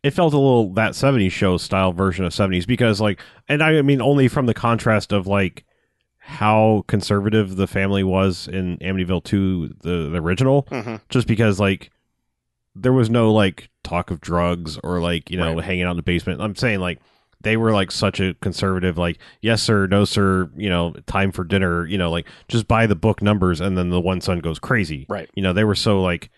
[SPEAKER 2] it felt a little that 70s show style version of 70s because like and I mean only from the contrast of like how conservative the family was in Amityville 2 the, the original
[SPEAKER 1] Mhm.
[SPEAKER 2] just because like there was no like talk of drugs or like you know
[SPEAKER 1] Right.
[SPEAKER 2] hanging out in the basement i'm saying like they were like such a conservative like yes sir no sir you know time for dinner you know like just by the book numbers and then the one son goes crazy
[SPEAKER 1] Right.
[SPEAKER 2] you know they were so like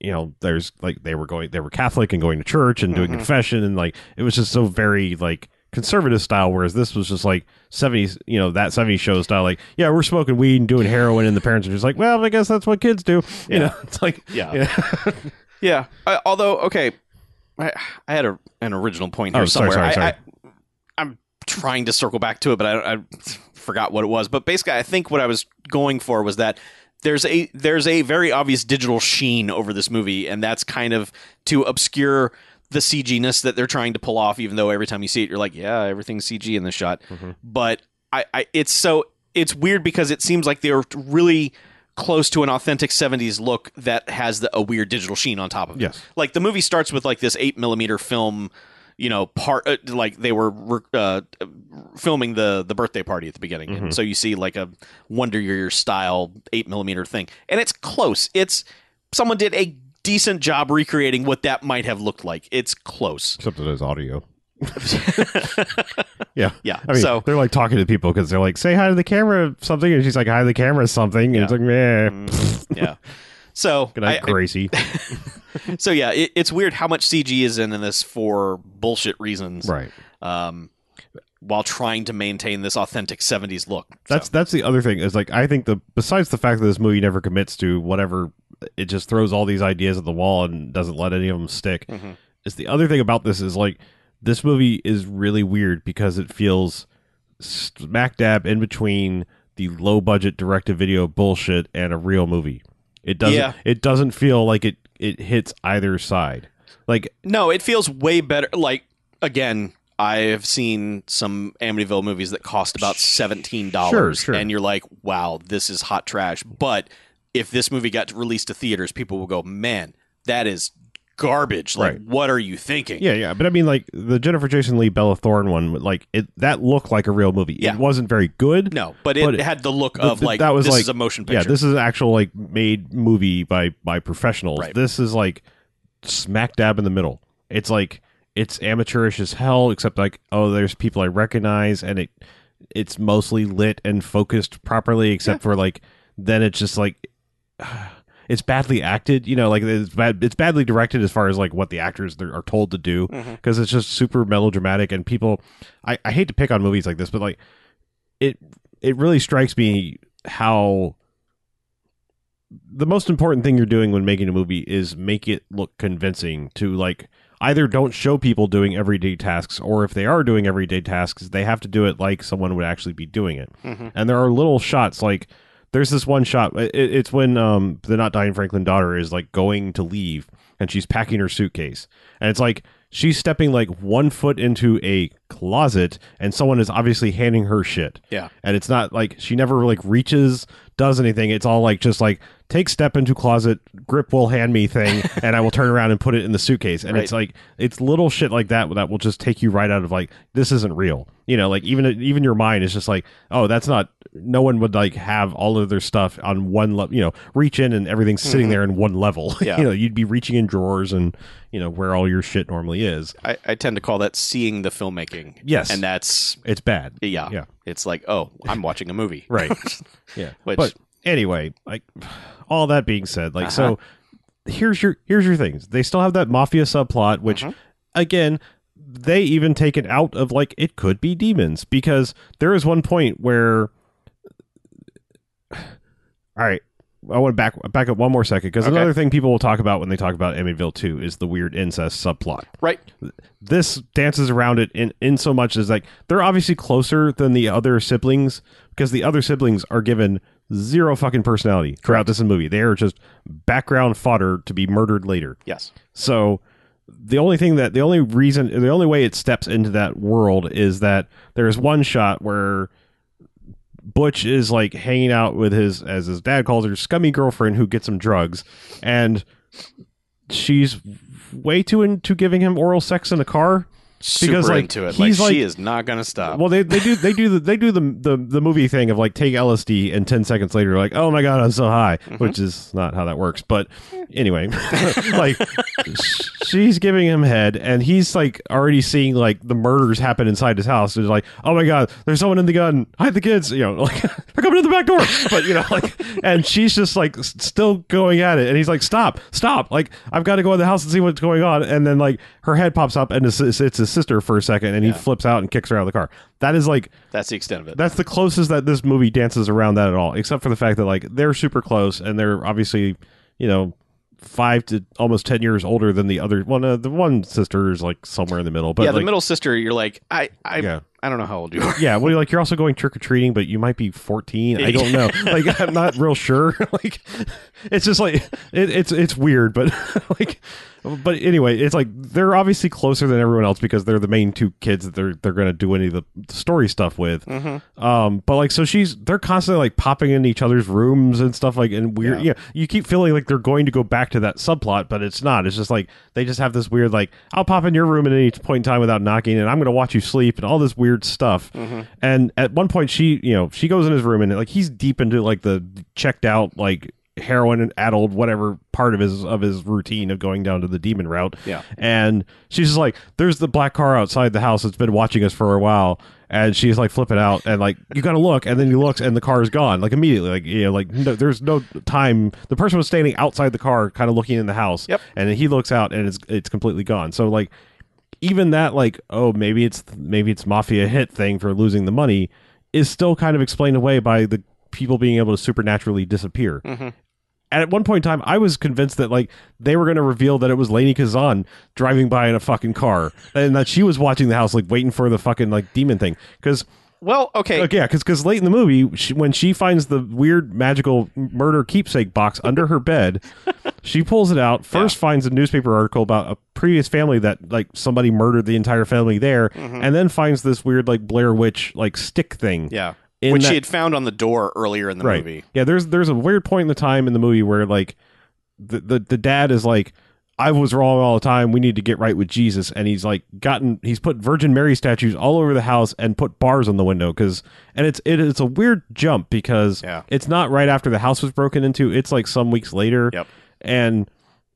[SPEAKER 2] you know there's like they were going they were catholic and going to church and doing
[SPEAKER 1] Mhm.
[SPEAKER 2] confession and like it was just so very like conservative style whereas this was just like 70s you know that 70s show style like yeah we're smoking weed and doing heroin and the parents are just like well i guess that's what kids do you
[SPEAKER 1] Yeah.
[SPEAKER 2] know it's like
[SPEAKER 1] Yeah.
[SPEAKER 2] yeah.
[SPEAKER 1] Yeah. I, although, okay, I, I had a, an original point here
[SPEAKER 2] Oh, sorry,
[SPEAKER 1] somewhere.
[SPEAKER 2] sorry,
[SPEAKER 1] I,
[SPEAKER 2] sorry.
[SPEAKER 1] I, I'm trying to circle back to it, but I, I forgot what it was. But basically, I think what I was going for was that there's a there's a very obvious digital sheen over this movie, and that's kind of to obscure the CG-ness that they're trying to pull off. Even though every time you see it, you're like, yeah, everything's CG in this shot.
[SPEAKER 2] Mhm.
[SPEAKER 1] But I, I, it's so it's weird because it seems like they're really close to an authentic 70s look that has the, a weird digital sheen on top of it
[SPEAKER 2] yes
[SPEAKER 1] like the movie starts with like this eight millimeter film you know part uh, like they were uh, filming the the birthday party at the beginning.
[SPEAKER 2] Mhm.
[SPEAKER 1] so you see like a wonder year style eight millimeter thing. And it's close. It's someone did a decent job recreating what that might have looked like. It's close.
[SPEAKER 2] Except it is audio. Yeah.
[SPEAKER 1] Yeah.
[SPEAKER 2] I mean,
[SPEAKER 1] so
[SPEAKER 2] they're like talking to people because they're like, "Say hi to the camera," something, and she's like, "Hi to the camera," something, and it's like, "Meh."
[SPEAKER 1] mm, yeah so
[SPEAKER 2] Good night,
[SPEAKER 1] I- I-
[SPEAKER 2] Gracie.
[SPEAKER 1] so yeah it, it's weird how much cg is in in this for bullshit reasons
[SPEAKER 2] right.
[SPEAKER 1] um while trying to maintain this authentic 70s look
[SPEAKER 2] That's
[SPEAKER 1] So,
[SPEAKER 2] that's the other thing is like I think the besides the fact that this movie never commits to whatever, it just throws all these ideas at the wall and doesn't let any of them stick.
[SPEAKER 1] Mhm.
[SPEAKER 2] Is the other thing about this is like this movie is really weird because it feels smack dab in between the low budget direct to video bullshit and a real movie. It doesn't.
[SPEAKER 1] Yeah.
[SPEAKER 2] It doesn't feel like it. It hits either side. Like
[SPEAKER 1] no it feels way better like again i've seen some amityville movies that cost about $17
[SPEAKER 2] Sure, sure.
[SPEAKER 1] and you're like wow this is hot trash but if this movie got released to theaters people will go man that is garbage like
[SPEAKER 2] Right.
[SPEAKER 1] what are you thinking
[SPEAKER 2] Yeah, yeah, but I mean, like the Jennifer Jason Leigh Bella Thorne one, like it that looked like a real movie.
[SPEAKER 1] Yeah.
[SPEAKER 2] It wasn't very good.
[SPEAKER 1] no but it
[SPEAKER 2] But it-
[SPEAKER 1] had the look of
[SPEAKER 2] the-
[SPEAKER 1] like
[SPEAKER 2] that was
[SPEAKER 1] this
[SPEAKER 2] like-
[SPEAKER 1] is a motion picture
[SPEAKER 2] Yeah, this is an actual like made movie by by professionals.
[SPEAKER 1] Right.
[SPEAKER 2] This is like smack dab in the middle. It's like it's amateurish as hell, except like oh, there's people I recognize, and it it's mostly lit and focused properly, except for like then it's just like. It's badly acted, you know, like it's bad. It's badly directed as far as like what the actors they're- told to do, because it's just super melodramatic and people. I, I hate to pick on movies like this, but like it it really strikes me how the most important thing you're doing when making a movie is make it look convincing to like either don't show people doing everyday tasks or if they are doing everyday tasks they have to do it like someone would actually be doing it
[SPEAKER 1] Mhm.
[SPEAKER 2] and there are little shots like there's this one shot it, it's when um the not dying franklin daughter is like going to leave and she's packing her suitcase and it's like she's stepping like one foot into a closet and someone is obviously handing her shit
[SPEAKER 1] yeah
[SPEAKER 2] and it's not like she never like reaches does anything it's all like just like take step into closet, grip will hand me thing, and I will turn around and put it in the suitcase. And
[SPEAKER 1] Right.
[SPEAKER 2] it's like it's little shit like that that will just take you right out of like this isn't real. You know, like even even your mind is just like, oh, that's not. No one would like have all of their stuff on one level. You know, reach in and everything's sitting there in one level.
[SPEAKER 1] Mm-hmm. Yeah.
[SPEAKER 2] you know, you'd be reaching in drawers and you know where all your shit normally is.
[SPEAKER 1] I, I tend to call that seeing the filmmaking.
[SPEAKER 2] Yes.
[SPEAKER 1] and that's
[SPEAKER 2] It's bad.
[SPEAKER 1] yeah,
[SPEAKER 2] Yeah.
[SPEAKER 1] It's like oh, I'm watching a movie.
[SPEAKER 2] Right. yeah.
[SPEAKER 1] Which
[SPEAKER 2] but anyway, like all that being said, like
[SPEAKER 1] Uh-huh.
[SPEAKER 2] so here's your here's your things. They still have that mafia subplot, which
[SPEAKER 1] Mhm.
[SPEAKER 2] again, they even take it out of like it could be demons because there is one point where right. I want to back back up one more second because
[SPEAKER 1] Okay.
[SPEAKER 2] another thing people will talk about when they talk about Amityville 2 is the weird incest subplot
[SPEAKER 1] right.
[SPEAKER 2] this dances around it in, in so much as like they're obviously closer than the other siblings because the other siblings are given zero fucking personality throughout this movie. They are just background fodder to be murdered later.
[SPEAKER 1] Yes.
[SPEAKER 2] So the only thing that the only reason the only way it steps into that world is that there's one shot where Butch is like hanging out with his as his dad calls her scummy girlfriend who gets him drugs and she's way too into giving him oral sex in the car
[SPEAKER 1] Super
[SPEAKER 2] Because, like,
[SPEAKER 1] into it. Like
[SPEAKER 2] he's, like-
[SPEAKER 1] she is not gonna stop.
[SPEAKER 2] well, they, they do they do the they do the, the the movie thing of like take LSD and ten seconds later like oh my god I'm so high, mm-hmm. which is not how that works. But anyway, like she's giving him head and he's like already seeing like the murders happen inside his house. It's like oh my god, there's someone in the gun, hide the kids, you know, like they're coming in the back door. But you know, like and she's just like still going at it, and he's like stop, stop, like I've got to go in the house and see what's going on. And then like her head pops up and it's, it's his sister for a second, and he flips out and kicks her out of the car. That is like
[SPEAKER 1] That's the extent of it.
[SPEAKER 2] that's the closest that this movie dances around that at all, except for the fact that like they're super close and they're obviously, you know, five to almost ten years older than the other one. Uh, the one sister is like somewhere in the middle, but
[SPEAKER 1] yeah, the
[SPEAKER 2] like,
[SPEAKER 1] middle sister. You're like I I
[SPEAKER 2] Yeah.
[SPEAKER 1] I don't know how old you are.
[SPEAKER 2] yeah, well, like you're also going trick or treating, but you might be 14. I don't know. Like I'm not real sure. like it's just like it, it's it's weird, but like but anyway, it's like they're obviously closer than everyone else because they're the main two kids that they're they're going to do any of the story stuff with.
[SPEAKER 1] Mm-hmm.
[SPEAKER 2] Um, but like so she's they're constantly like popping in each other's rooms and stuff like and weird.
[SPEAKER 1] Yeah.
[SPEAKER 2] Yeah, you keep feeling like they're going to go back to that subplot, but it's not. It's just like they just have this weird like I'll pop in your room at any point in time without knocking, and I'm going to watch you sleep and all this weird stuff. Mm-hmm. And at one point, she you know she goes in his room and like he's deep into like the checked out like heroin and addled whatever part of his of his routine of going down to the demon route.
[SPEAKER 1] Yeah.
[SPEAKER 2] And she's just like, "There's the black car outside the house that's been watching us for a while." And she's like flipping out and like, "You got to look." And then he looks and the car is gone, like immediately. Like you know, like no, there's no time. The person was standing outside the car, kind of looking in the house.
[SPEAKER 1] Yep.
[SPEAKER 2] And then he looks out and it's it's completely gone. So like, even that like, oh, maybe it's maybe it's mafia hit thing for losing the money is still kind of explained away by the people being able to supernaturally disappear.
[SPEAKER 1] Mhm.
[SPEAKER 2] And at one point in time, I was convinced that like they were going to reveal that it was Lainie Kazan driving by in a fucking car, and that she was watching the house, like waiting for the fucking like demon thing. Because
[SPEAKER 1] Well, okay.
[SPEAKER 2] yeah, because late in the movie, she, when she finds the weird magical murder keepsake box under her bed, she pulls it out. First, finds a newspaper article about a previous family that like somebody murdered the entire family there, mm-hmm. and then finds this weird like Blair Witch like stick thing.
[SPEAKER 1] Yeah. Which
[SPEAKER 2] that-
[SPEAKER 1] she had found on the door earlier in the
[SPEAKER 2] right.
[SPEAKER 1] movie.
[SPEAKER 2] Yeah, there's there's a weird point in the time in the movie where like the the, the dad is like. I was wrong all the time. We need to get right with Jesus, and he's like gotten. He's put Virgin Mary statues all over the house and put bars on the window because, and it's it, it's a weird jump because
[SPEAKER 1] Yeah.
[SPEAKER 2] it's not right after the house was broken into. It's like some weeks later,
[SPEAKER 1] Yep.
[SPEAKER 2] and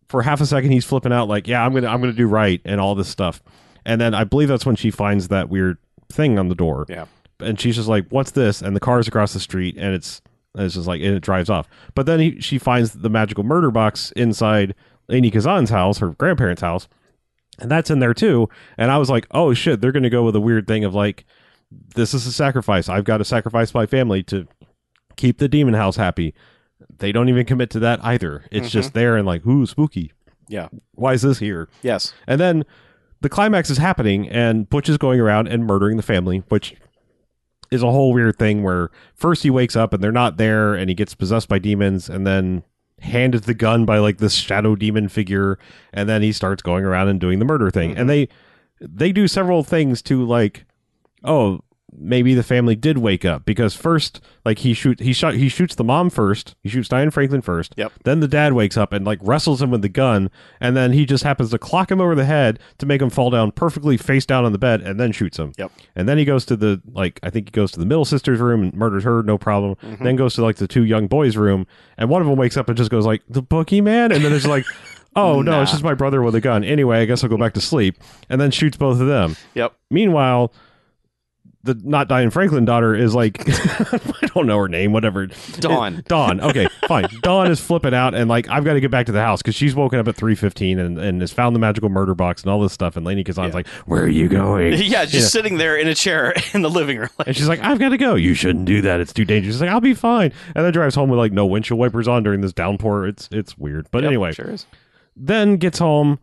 [SPEAKER 2] for half a second he's flipping out like, yeah, I'm gonna I'm gonna do right and all this stuff, and then I believe that's when she finds that weird thing on the door,
[SPEAKER 1] Yeah.
[SPEAKER 2] and she's just like, "What's this?" And the car's across the street, and it's and it's just like and it drives off. But then he, she finds the magical murder box inside Lainie Kazan's house, her grandparents' house, and that's in there too. And I was like, "Oh shit!" They're going to go with a weird thing of like, "This is a sacrifice. I've got to sacrifice my family to keep the demon house happy." They don't even commit to that either. It's just mm-hmm. there and like, "Ooh, spooky."
[SPEAKER 1] Yeah.
[SPEAKER 2] Why is this here?
[SPEAKER 1] Yes.
[SPEAKER 2] And then the climax is happening, and Butch is going around and murdering the family, which is a whole weird thing where first he wakes up and they're not there, and he gets possessed by demons, and then handed the gun by like this shadow demon figure, and then he starts going around and doing the murder thing. And mm-hmm. they they do several things to like, oh, maybe the family did wake up because first like he shoot he shot he shoots the mom first he shoots Diane Franklin first
[SPEAKER 1] Yep.
[SPEAKER 2] then the dad wakes up and like wrestles him with the gun and then he just happens to clock him over the head to make him fall down perfectly face down on the bed and then shoots him
[SPEAKER 1] Yep.
[SPEAKER 2] and then he goes to the like I think he goes to the middle sister's room and murders her no problem
[SPEAKER 1] Mm-hmm.
[SPEAKER 2] then goes to like the two young boys room and one of them wakes up and just goes like the boogeyman and then it's like oh no it's just my brother with a gun anyway I guess I'll go back to sleep and then shoots both of them
[SPEAKER 1] Yep.
[SPEAKER 2] Meanwhile, the not Diane Franklin daughter is like I don't know her name, whatever.
[SPEAKER 1] Dawn.
[SPEAKER 2] Dawn. Okay, fine. Dawn is flipping out and like I've got to get back to the house because she's woken up at three fifteen and, and has found the magical murder box and all this stuff. And Lainie Kazan's
[SPEAKER 1] Yeah.
[SPEAKER 2] like, "Where are you going?"
[SPEAKER 1] Yeah, just
[SPEAKER 2] Yeah.
[SPEAKER 1] sitting there in a chair in the living room.
[SPEAKER 2] And she's like, "I've got to go. You shouldn't do that. It's too dangerous." She's like, "I'll be fine." And then drives home with like no windshield wipers on during this downpour. It's it's weird. But
[SPEAKER 1] Yep,
[SPEAKER 2] anyway,
[SPEAKER 1] sure is.
[SPEAKER 2] then gets home,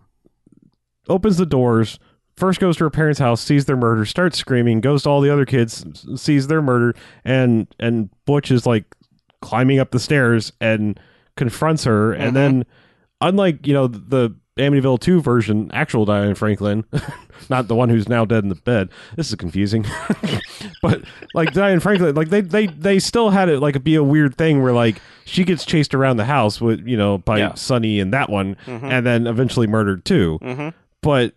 [SPEAKER 2] opens the doors, first goes to her parents' house, sees their murder, starts screaming, goes to all the other kids, sees their murder, and and Butch is like climbing up the stairs and confronts her,
[SPEAKER 1] Mhm.
[SPEAKER 2] and then unlike you know the Amityville 2 version, actual Diane Franklin, not the one who's now dead in the bed. This is confusing. but like Diane Franklin, like they they they still had it like be a weird thing where like she gets chased around the house with you know by
[SPEAKER 1] Yeah.
[SPEAKER 2] Sonny and that one,
[SPEAKER 1] Mhm.
[SPEAKER 2] and then eventually murdered too.
[SPEAKER 1] Mhm.
[SPEAKER 2] But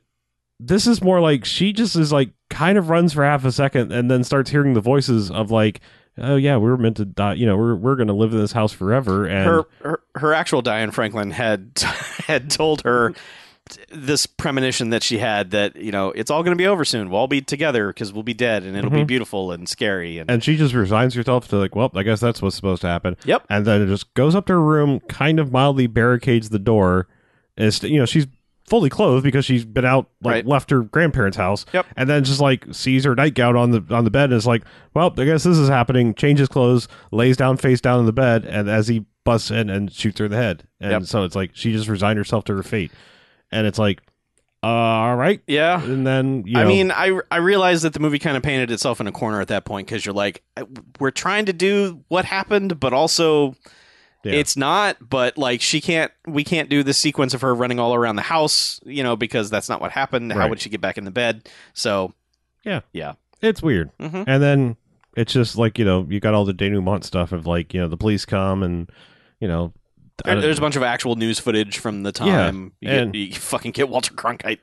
[SPEAKER 2] this is more like she just is like kind of runs for half a second and then starts hearing the voices of like, oh yeah, we were meant to die. You know, we're we're gonna live in this house forever. And
[SPEAKER 1] her, her her actual Diane Franklin had had told her this premonition that she had that you know it's all going to be over soon. We'll all be together because we'll be dead and it'll be
[SPEAKER 2] Mhm.
[SPEAKER 1] beautiful and scary. And,
[SPEAKER 2] and she just resigns herself to like, well, I guess that's what's supposed to happen.
[SPEAKER 1] yep,
[SPEAKER 2] And then it just goes up to her room, kind of mildly barricades the door. And you know, she's fully clothed because she's been out like
[SPEAKER 1] Right.
[SPEAKER 2] left her grandparents' house.
[SPEAKER 1] Yep.
[SPEAKER 2] And then just like sees her nightgown on the on the bed and is like, Well, I guess this is happening, changes clothes, lays down face down in the bed, and as he busts in and shoots her in the head. And
[SPEAKER 1] Yep.
[SPEAKER 2] so it's like she just resigned herself to her fate. And it's like, uh, all right.
[SPEAKER 1] yeah.
[SPEAKER 2] And then you
[SPEAKER 1] I mean, I I realized that the movie kind of painted itself in a corner at that point because you're like, uh, we're trying to do what happened, but also
[SPEAKER 2] Yeah.
[SPEAKER 1] it's not. But like, she can't. We can't do the sequence of her running all around the house, you know, because that's not what happened. How would she get back in the bed? So yeah, yeah,
[SPEAKER 2] it's weird.
[SPEAKER 1] mhm.
[SPEAKER 2] And then it's just like, you know, you got all the denouement stuff of like, you know, the police come and, you know,
[SPEAKER 1] There- there's a bunch of actual news footage from the time. you,
[SPEAKER 2] and-
[SPEAKER 1] get, you fucking get Walter Cronkite.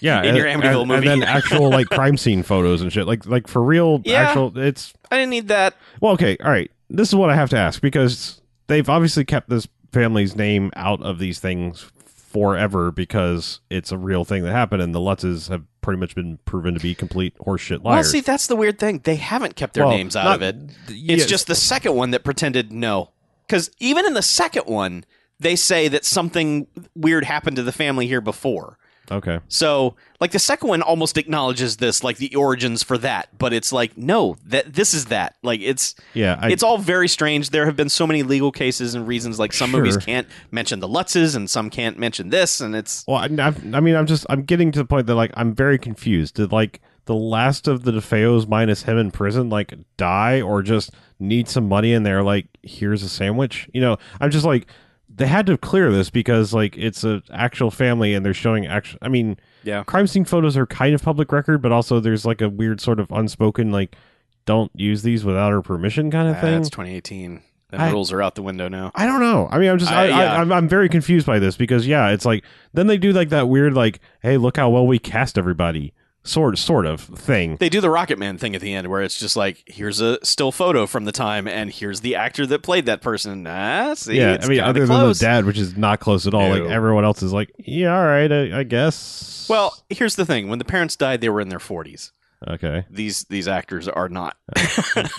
[SPEAKER 2] yeah,
[SPEAKER 1] in
[SPEAKER 2] and,
[SPEAKER 1] your Amityville
[SPEAKER 2] and,
[SPEAKER 1] movie.
[SPEAKER 2] and then actual like crime scene photos and shit. Like, like for real,
[SPEAKER 1] Yeah.
[SPEAKER 2] actual. It's
[SPEAKER 1] I didn't need that.
[SPEAKER 2] well, okay, all right. This is what I have to ask because they've obviously kept this family's name out of these things forever because it's a real thing that happened, and the Lutzes have pretty much been proven to be complete horseshit liars.
[SPEAKER 1] Well, see, that's the weird thing. They haven't kept their
[SPEAKER 2] Well,
[SPEAKER 1] names out
[SPEAKER 2] not-
[SPEAKER 1] of it.
[SPEAKER 2] yeah,
[SPEAKER 1] It's just the second one that pretended no. Because even in the second one, they say that something weird happened to the family here before.
[SPEAKER 2] Okay.
[SPEAKER 1] So, like the second one almost acknowledges this, like the origins for that, but it's like no, that this is that. Like it's
[SPEAKER 2] Yeah, I,
[SPEAKER 1] it's all very strange. There have been so many legal cases and reasons. Like some movies can't mention the Lutzes and some can't mention this, and it's
[SPEAKER 2] Well, I, I mean, I'm just I'm getting to the point that like I'm very confused. Did like the last of the DeFeos minus him in prison like die or just need some money and they're like, here's a sandwich? You know, I'm just like they had to clear this because like it's a actual family and they're showing actual. I mean,
[SPEAKER 1] yeah.
[SPEAKER 2] crime scene photos are kind of public record, but also there's like a weird sort of unspoken like don't use these without her permission kind of ah, thing.
[SPEAKER 1] That's 2018. The rules are out the window now.
[SPEAKER 2] I don't know. I mean, I'm just, I,
[SPEAKER 1] I- yeah.
[SPEAKER 2] I, I'm, I'm very confused by this because, yeah, it's like then they do like that weird, like, hey, look how well we cast everybody, sort, sort of thing.
[SPEAKER 1] They do the Rocket Man thing at the end, where it's just like, here's a still photo from the time, and here's the actor that played that person. Ah, see,
[SPEAKER 2] yeah, I mean, other than the dad, which is not close at all. Like everyone else is like, yeah, all right, I, I guess.
[SPEAKER 1] Well, here's the thing: when the parents died, they were in their 40s.
[SPEAKER 2] okay,
[SPEAKER 1] These these actors are not.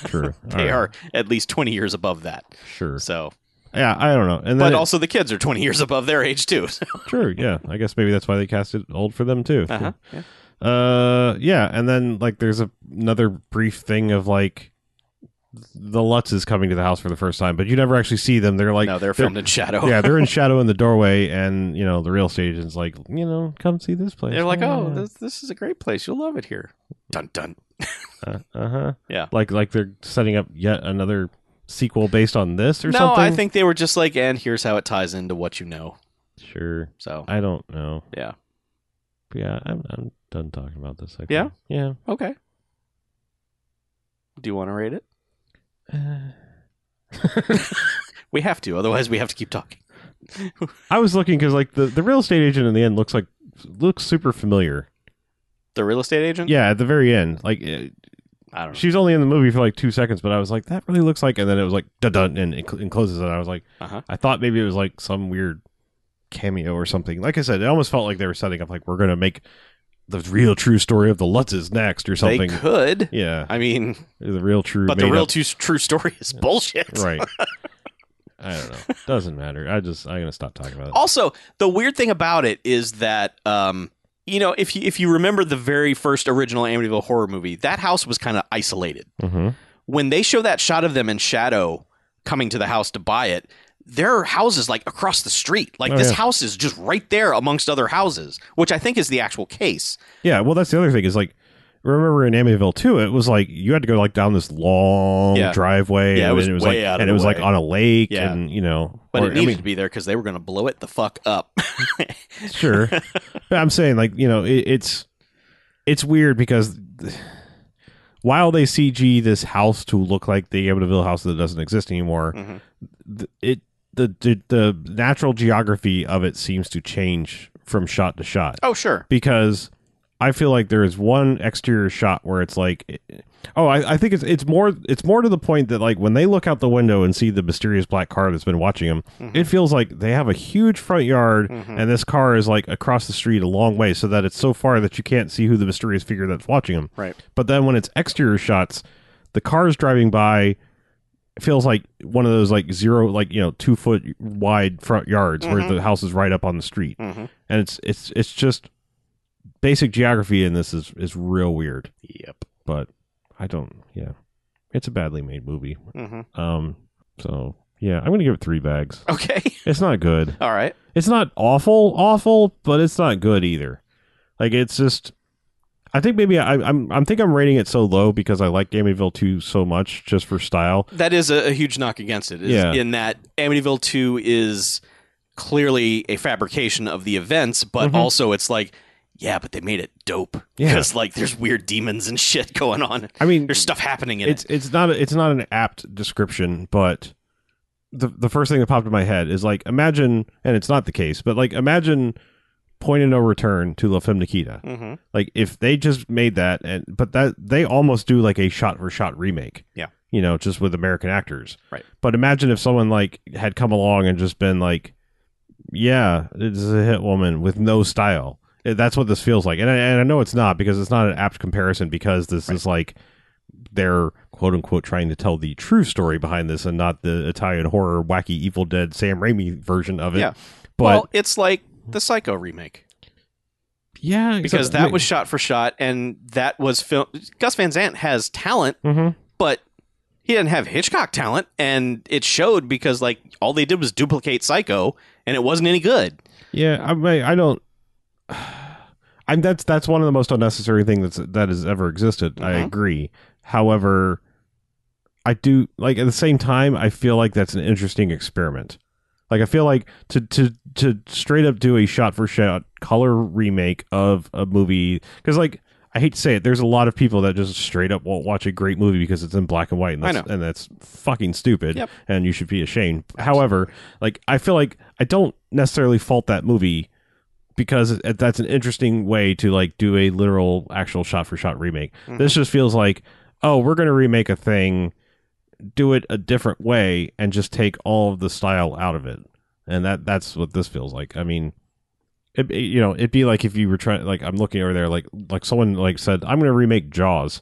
[SPEAKER 2] true.
[SPEAKER 1] they are at least 20 years above that.
[SPEAKER 2] sure.
[SPEAKER 1] So,
[SPEAKER 2] Yeah, I don't know. And then
[SPEAKER 1] but
[SPEAKER 2] it-
[SPEAKER 1] also the kids are 20 years above their age too. So.
[SPEAKER 2] true. Yeah, I guess maybe that's why they cast it old for them too.
[SPEAKER 1] Uh-huh. Yeah.
[SPEAKER 2] Uh, yeah, and then like there's a, another brief thing of like the Lutzes coming to the house for the first time, but you never actually see them. They're like
[SPEAKER 1] no, they're filmed in shadow.
[SPEAKER 2] yeah, they're in shadow in the doorway, and you know the real estate agent's like, you know, come see this place.
[SPEAKER 1] They're like, oh, this, this is a great place. You'll love it here. Dun dun.
[SPEAKER 2] uh huh,
[SPEAKER 1] Yeah.
[SPEAKER 2] like like they're setting up yet another sequel based on this or
[SPEAKER 1] No,
[SPEAKER 2] something.
[SPEAKER 1] No, I think they were just like, and here's how it ties into what you know.
[SPEAKER 2] sure.
[SPEAKER 1] So,
[SPEAKER 2] I don't know.
[SPEAKER 1] yeah.
[SPEAKER 2] Yeah, I'm I'm done talking about this. I think.
[SPEAKER 1] Yeah?
[SPEAKER 2] yeah.
[SPEAKER 1] Okay. Do you want to rate it? We have to, otherwise we have to keep talking.
[SPEAKER 2] I was looking because like the, the real estate agent in the end looks like looks super familiar.
[SPEAKER 1] The real estate agent?
[SPEAKER 2] Yeah, at the very end, like eh,
[SPEAKER 1] I don't know.
[SPEAKER 2] she's only in the movie for like two seconds, but I was like, that really looks like, and then it was like dun dun and it, cl- and closes, and I was like,
[SPEAKER 1] Uh-huh.
[SPEAKER 2] I thought maybe it was like some weird cameo or something. Like I said, it almost felt like they were setting up like we're gonna make the real true story of the Lutzes next or
[SPEAKER 1] They
[SPEAKER 2] something.
[SPEAKER 1] could.
[SPEAKER 2] yeah,
[SPEAKER 1] I mean,
[SPEAKER 2] the real true,
[SPEAKER 1] but the real
[SPEAKER 2] up-
[SPEAKER 1] true, true story is bullshit.
[SPEAKER 2] right. I don't know. Doesn't matter. I just I'm gonna stop talking about it.
[SPEAKER 1] Also, the weird thing about it is that um, you know, if you if you remember the very first original Amityville horror movie, that house was kind of isolated.
[SPEAKER 2] hmm
[SPEAKER 1] When they show that shot of them in shadow coming to the house to buy it, there are houses like across the street. Like
[SPEAKER 2] Oh,
[SPEAKER 1] this
[SPEAKER 2] yeah.
[SPEAKER 1] house is just right there amongst other houses, which I think is the actual case.
[SPEAKER 2] Yeah, well, that's the other thing is like, remember in Amityville too, it was like you had to go like down this long
[SPEAKER 1] Yeah.
[SPEAKER 2] driveway.
[SPEAKER 1] Yeah, it
[SPEAKER 2] and
[SPEAKER 1] was
[SPEAKER 2] it was
[SPEAKER 1] way
[SPEAKER 2] like,
[SPEAKER 1] out
[SPEAKER 2] and it was like on a lake,
[SPEAKER 1] Yeah.
[SPEAKER 2] and you know,
[SPEAKER 1] But
[SPEAKER 2] or,
[SPEAKER 1] it
[SPEAKER 2] I
[SPEAKER 1] needed
[SPEAKER 2] mean,
[SPEAKER 1] to be there because they were going to blow it the fuck up.
[SPEAKER 2] sure. but I'm saying like you know, it, it's it's weird because while they CG this house to look like the Amityville house that doesn't exist anymore,
[SPEAKER 1] Mhm.
[SPEAKER 2] th- it the, the the natural geography of it seems to change from shot to shot.
[SPEAKER 1] Oh, sure.
[SPEAKER 2] because I feel like there is one exterior shot where it's like, oh, I, I think it's it's more it's more to the point that like when they look out the window and see the mysterious black car that's been watching them,
[SPEAKER 1] Mhm.
[SPEAKER 2] it feels like they have a huge front yard
[SPEAKER 1] Mhm.
[SPEAKER 2] and this car is like across the street a long way, so that it's so far that you can't see who the mysterious figure that's watching them.
[SPEAKER 1] Right.
[SPEAKER 2] But then when it's exterior shots, the car is driving by feels like one of those like zero like you know two foot wide front yards where
[SPEAKER 1] Mhm.
[SPEAKER 2] the house is right up on the street.
[SPEAKER 1] Hmm
[SPEAKER 2] and it's it's it's just basic geography in this is is real weird.
[SPEAKER 1] Yep.
[SPEAKER 2] but i don't yeah. It's a badly made movie.
[SPEAKER 1] Hmm
[SPEAKER 2] um so yeah i'm gonna give it three bags.
[SPEAKER 1] Okay.
[SPEAKER 2] it's not good.
[SPEAKER 1] All right.
[SPEAKER 2] it's not awful awful but it's not good either. Like it's just i think maybe I, i'm i'm think i'm rating it so low because i like amityville 2 so much just for style
[SPEAKER 1] That is a, a huge knock against it. is
[SPEAKER 2] Yeah.
[SPEAKER 1] In that Amityville 2 is clearly a fabrication of the events, but
[SPEAKER 2] Mhm.
[SPEAKER 1] also it's like, yeah, but they made it dope.
[SPEAKER 2] Yeah.
[SPEAKER 1] Because, like, there's weird demons and shit going on.
[SPEAKER 2] i mean
[SPEAKER 1] There's stuff happening in
[SPEAKER 2] it's
[SPEAKER 1] it.
[SPEAKER 2] it's not a, it's not an apt description, but the the first thing that popped in my head is like imagine, and it's not the case, but like imagine Point of No Return to La Femme Nikita.
[SPEAKER 1] hmm
[SPEAKER 2] Like if they just made that, and but that they almost do like a shot for shot remake.
[SPEAKER 1] Yeah.
[SPEAKER 2] you know, just with American actors.
[SPEAKER 1] Right.
[SPEAKER 2] But imagine if someone like had come along and just been like, "Yeah, it's a hit woman with no style." Eh, That's what this feels like, and I, and I know it's not because it's not an apt comparison because this is like they're quote unquote trying to tell the true story behind this and not the Italian horror wacky Evil Dead Sam Raimi version of it.
[SPEAKER 1] Yeah.
[SPEAKER 2] But
[SPEAKER 1] well, it's like the Psycho remake.
[SPEAKER 2] yeah,
[SPEAKER 1] Because that was shot for shot, and that was film. Gus Van Sant has talent,
[SPEAKER 2] hmm
[SPEAKER 1] but he didn't have Hitchcock talent, and it showed because, like, all they did was duplicate Psycho, and it wasn't any good.
[SPEAKER 2] Yeah, I mean, I don't. I'm that's that's one of the most unnecessary things that's that has ever existed. I
[SPEAKER 1] Mhm.
[SPEAKER 2] agree. However, I do like at the same time. I feel like that's an interesting experiment. Like I feel like to to to straight up do a shot for shot color remake of a movie because like I hate to say it, there's a lot of people that just straight up won't watch a great movie because it's in black and white, and that's, and that's fucking stupid.
[SPEAKER 1] Yep.
[SPEAKER 2] And you should be ashamed. However, like I feel like I don't necessarily fault that movie because that's an interesting way to like do a literal actual shot for shot remake.
[SPEAKER 1] Mhm.
[SPEAKER 2] This just feels like, oh, we're going to remake a thing, do it a different way, and just take all of the style out of it. And that that's what this feels like. I mean, it, it- you know, it'd be like if you were trying like I'm looking over there like like someone like said I'm going to remake Jaws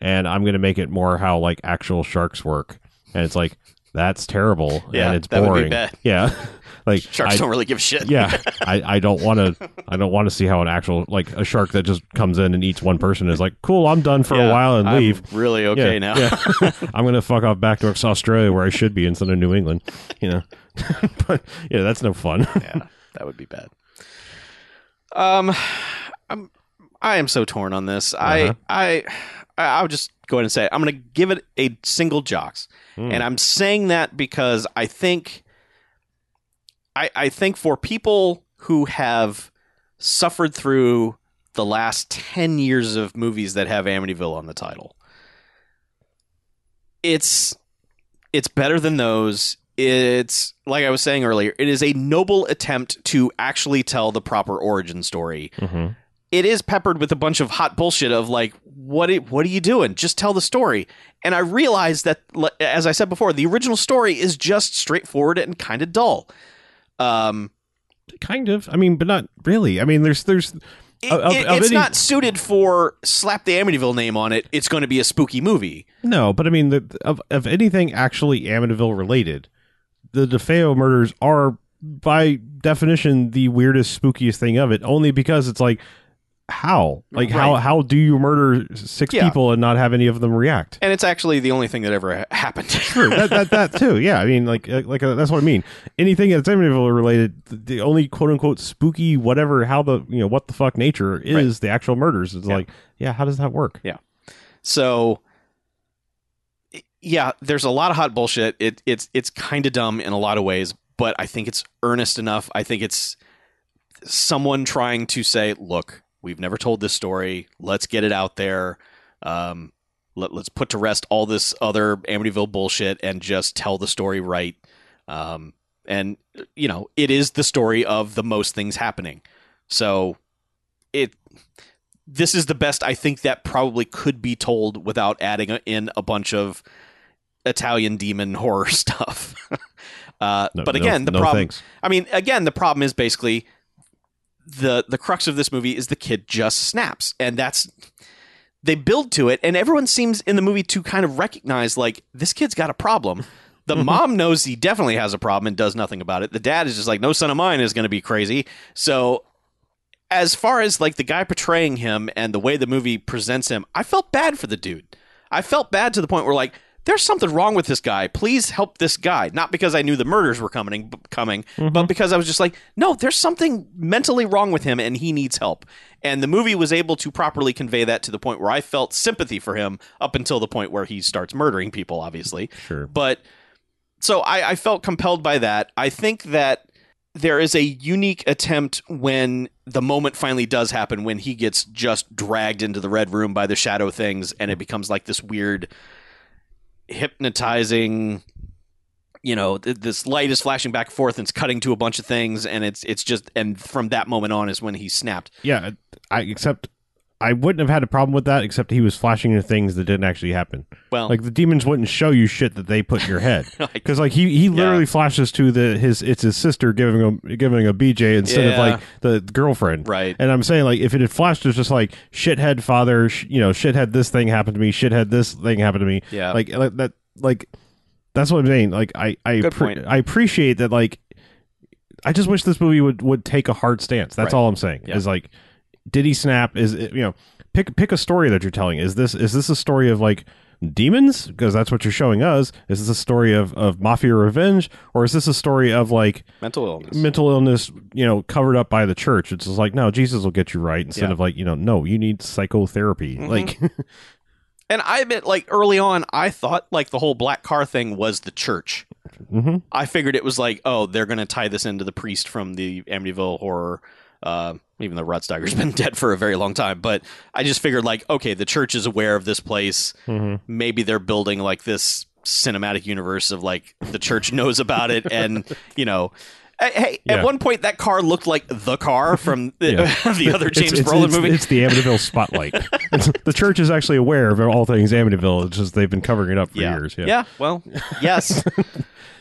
[SPEAKER 2] and I'm going to make it more how like actual sharks work. And it's like that's terrible
[SPEAKER 1] Yeah,
[SPEAKER 2] and it's
[SPEAKER 1] that would be
[SPEAKER 2] boring. Yeah. like
[SPEAKER 1] Sharks
[SPEAKER 2] I-
[SPEAKER 1] don't really give a shit.
[SPEAKER 2] yeah i, I don't want to i don't want to see how an actual like a shark that just comes in and eats one person is like cool i'm done for a while and
[SPEAKER 1] I'm
[SPEAKER 2] leave
[SPEAKER 1] really okay
[SPEAKER 2] Yeah,
[SPEAKER 1] now.
[SPEAKER 2] yeah. i'm gonna fuck off back to australia where i should be instead of new england you know but yeah that's no fun
[SPEAKER 1] yeah, that would be bad. Um, I'm I am so torn on this.
[SPEAKER 2] Uh-huh.
[SPEAKER 1] I I I'll just go ahead and say it. I'm going to give it a single jocks,
[SPEAKER 2] Hmm.
[SPEAKER 1] and I'm saying that because I think I I think for people who have suffered through the last ten years of movies that have Amityville on the title. it's it's better than those. It's like I was saying earlier. It is a noble attempt to actually tell the proper origin story.
[SPEAKER 2] Mm-hmm.
[SPEAKER 1] It is peppered with a bunch of hot bullshit of like, what? i- What are you doing? Just tell the story. And I realized that, as I said before, the original story is just straightforward and kind of dull. Um,
[SPEAKER 2] Kind of. I mean, but not really. I mean, there's there's
[SPEAKER 1] it-
[SPEAKER 2] Of-
[SPEAKER 1] it-
[SPEAKER 2] of
[SPEAKER 1] it's
[SPEAKER 2] any-
[SPEAKER 1] not suited for slap the Amityville name on it. It's going to be a spooky movie.
[SPEAKER 2] no, but I mean, the, of of anything actually Amityville related, the DeFeo murders are by definition the weirdest, spookiest thing of it. Only because it's like, how, like how
[SPEAKER 1] Right.
[SPEAKER 2] how do you murder six
[SPEAKER 1] Yeah.
[SPEAKER 2] people and not have any of them react?
[SPEAKER 1] And it's actually the only thing that ever ha- happened.
[SPEAKER 2] True, that, that that too. Yeah, I mean, like like uh, that's what I mean. Anything that's Amityville related, the, only quote unquote spooky whatever, how the you know what the fuck nature is the actual murders. It's
[SPEAKER 1] Yeah.
[SPEAKER 2] like, yeah, how does that work? Yeah.
[SPEAKER 1] So yeah, there's a lot of hot bullshit. It it's it's kind of dumb in a lot of ways, but I think it's earnest enough. I think it's someone trying to say, "Look, we've never told this story. Let's get it out there. Um, let, let's put to rest all this other Amityville bullshit and just tell the story right." Um, and you know, it is the story of the most things happening. So it this is the best I think that probably could be told without adding in a bunch of Italian demon horror stuff. uh,
[SPEAKER 2] No-
[SPEAKER 1] but
[SPEAKER 2] no-
[SPEAKER 1] again, the
[SPEAKER 2] no
[SPEAKER 1] problem.
[SPEAKER 2] thanks.
[SPEAKER 1] I mean, again, the problem is basically the the crux of this movie is the kid just snaps, and that's they build to it, and everyone seems in the movie to kind of recognize like this kid's got a problem. The mm-hmm. mom knows he definitely has a problem and does nothing about it. The dad is just like, no son of mine is going to be crazy. So, as far as like the guy portraying him and the way the movie presents him, I felt bad for the dude. I felt bad to the point where like there's something wrong with this guy. Please help this guy. Not because I knew the murders were coming, coming, but mm-hmm. because I was just like, no, there's something mentally wrong with him, and he needs help. And the movie was able to properly convey that to the point where I felt sympathy for him up until the point where he starts murdering people, obviously.
[SPEAKER 2] Sure.
[SPEAKER 1] But so I, I felt compelled by that. I think that there is a unique attempt when the moment finally does happen when he gets just dragged into the red room by the shadow things and it becomes like this weird hypnotizing you know th- this light is flashing back and forth and it's cutting to a bunch of things and it's it's just and from that moment on is when he snapped.
[SPEAKER 2] Yeah, I except I wouldn't have had a problem with that, except he was flashing into things that didn't actually happen.
[SPEAKER 1] well
[SPEAKER 2] Like the demons wouldn't show you shit that they put in your head. Because like he he literally flashes to the his it's his sister giving him giving a BJ instead of like the girlfriend.
[SPEAKER 1] right
[SPEAKER 2] And I'm saying like if it had flashed as just like shithead father, sh- you know, shithead this thing happened to me, shithead this thing happened to me.
[SPEAKER 1] yeah
[SPEAKER 2] Like like that like that's what I'm saying. Like I I
[SPEAKER 1] point.
[SPEAKER 2] I appreciate that like I just wish this movie would would take a hard stance. That's
[SPEAKER 1] Right.
[SPEAKER 2] all I'm saying.
[SPEAKER 1] Yeah.
[SPEAKER 2] Is like did he snap is you know pick pick a story that you're telling. Is this is this a story of like demons because that's what you're showing us is this a story of of mafia revenge or is this a story of like
[SPEAKER 1] mental illness
[SPEAKER 2] mental illness you know covered up by the church it's just like no jesus will get you right instead
[SPEAKER 1] Yeah.
[SPEAKER 2] of like you know no you need psychotherapy
[SPEAKER 1] Mhm.
[SPEAKER 2] like
[SPEAKER 1] and i admit like early on i thought like the whole black car thing was the church
[SPEAKER 2] mhm.
[SPEAKER 1] I figured it was like, oh, they're going to tie this into the priest from the Amityville horror. Uh, even though Rod Steiger's been dead for a very long time, but I just figured like, okay, the church is aware of this place.
[SPEAKER 2] Mhm.
[SPEAKER 1] Maybe they're building like this cinematic universe of like the church knows about it, and you know. Hey,
[SPEAKER 2] Yeah.
[SPEAKER 1] at one point that car looked like the car from the,
[SPEAKER 2] Yeah.
[SPEAKER 1] the other James
[SPEAKER 2] it's, it's,
[SPEAKER 1] Brolin
[SPEAKER 2] it's,
[SPEAKER 1] movie.
[SPEAKER 2] it's the amityville spotlight the church is actually aware of all things amityville it's just they've been covering it up for
[SPEAKER 1] yeah.
[SPEAKER 2] years yeah,
[SPEAKER 1] yeah, well, yes.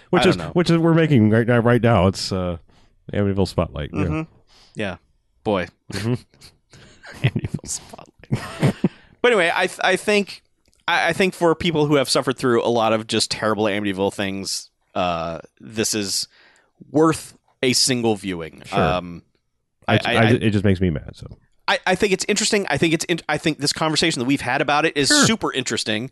[SPEAKER 2] which is
[SPEAKER 1] know.
[SPEAKER 2] which is we're making right now right now it's uh amityville spotlight yeah.
[SPEAKER 1] Yeah. Boy.
[SPEAKER 2] Mhm.
[SPEAKER 1] Amityville Spotlight. but anyway, I I think I, I think for people who have suffered through a lot of just terrible Amityville things, uh, this is worth a single viewing.
[SPEAKER 2] Sure.
[SPEAKER 1] Um,
[SPEAKER 2] I,
[SPEAKER 1] I,
[SPEAKER 2] it just makes me mad so
[SPEAKER 1] I, I think it's interesting. I think it's in, I think this conversation that we've had about it is
[SPEAKER 2] Sure.
[SPEAKER 1] super interesting.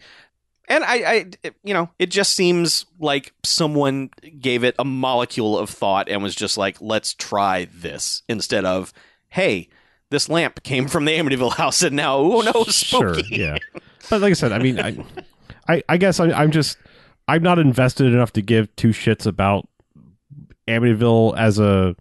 [SPEAKER 1] And I, I, it- you know, it just seems like someone gave it a molecule of thought and was just like, let's try this instead of, hey, this lamp came from the Amityville house and now, oh no, spooky.
[SPEAKER 2] Sure, yeah. But like I said, I mean, I, I, I guess I, I'm just, I'm not invested enough to give two shits about Amityville as a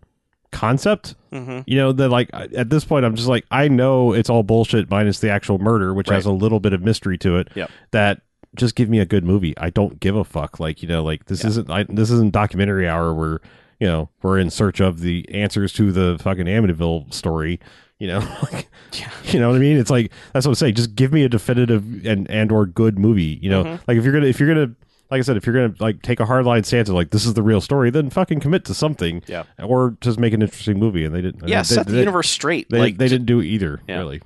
[SPEAKER 2] concept.
[SPEAKER 1] hmm
[SPEAKER 2] You know that like at this point, I'm just like, I know it's all bullshit minus the actual murder, which has a little bit of mystery to it.
[SPEAKER 1] Yep.
[SPEAKER 2] That just give me a good movie. I don't give a fuck. Like you know, like this
[SPEAKER 1] Yeah.
[SPEAKER 2] isn't I, this isn't documentary hour where you know we're in search of the answers to the fucking Amityville story. You know, like,
[SPEAKER 1] Yeah.
[SPEAKER 2] you know what I mean. It's like that's what I'm saying. Just give me a definitive and and or good movie. You know,
[SPEAKER 1] Mhm.
[SPEAKER 2] like if you're gonna if you're gonna like I said, if you're gonna like take a hardline stance of like this is the real story, then fucking commit to something.
[SPEAKER 1] Yeah.
[SPEAKER 2] or just make an interesting movie. And they didn't.
[SPEAKER 1] yeah,
[SPEAKER 2] they,
[SPEAKER 1] set the
[SPEAKER 2] they,
[SPEAKER 1] universe straight.
[SPEAKER 2] They,
[SPEAKER 1] like
[SPEAKER 2] they didn't do either.
[SPEAKER 1] Yeah.
[SPEAKER 2] Really.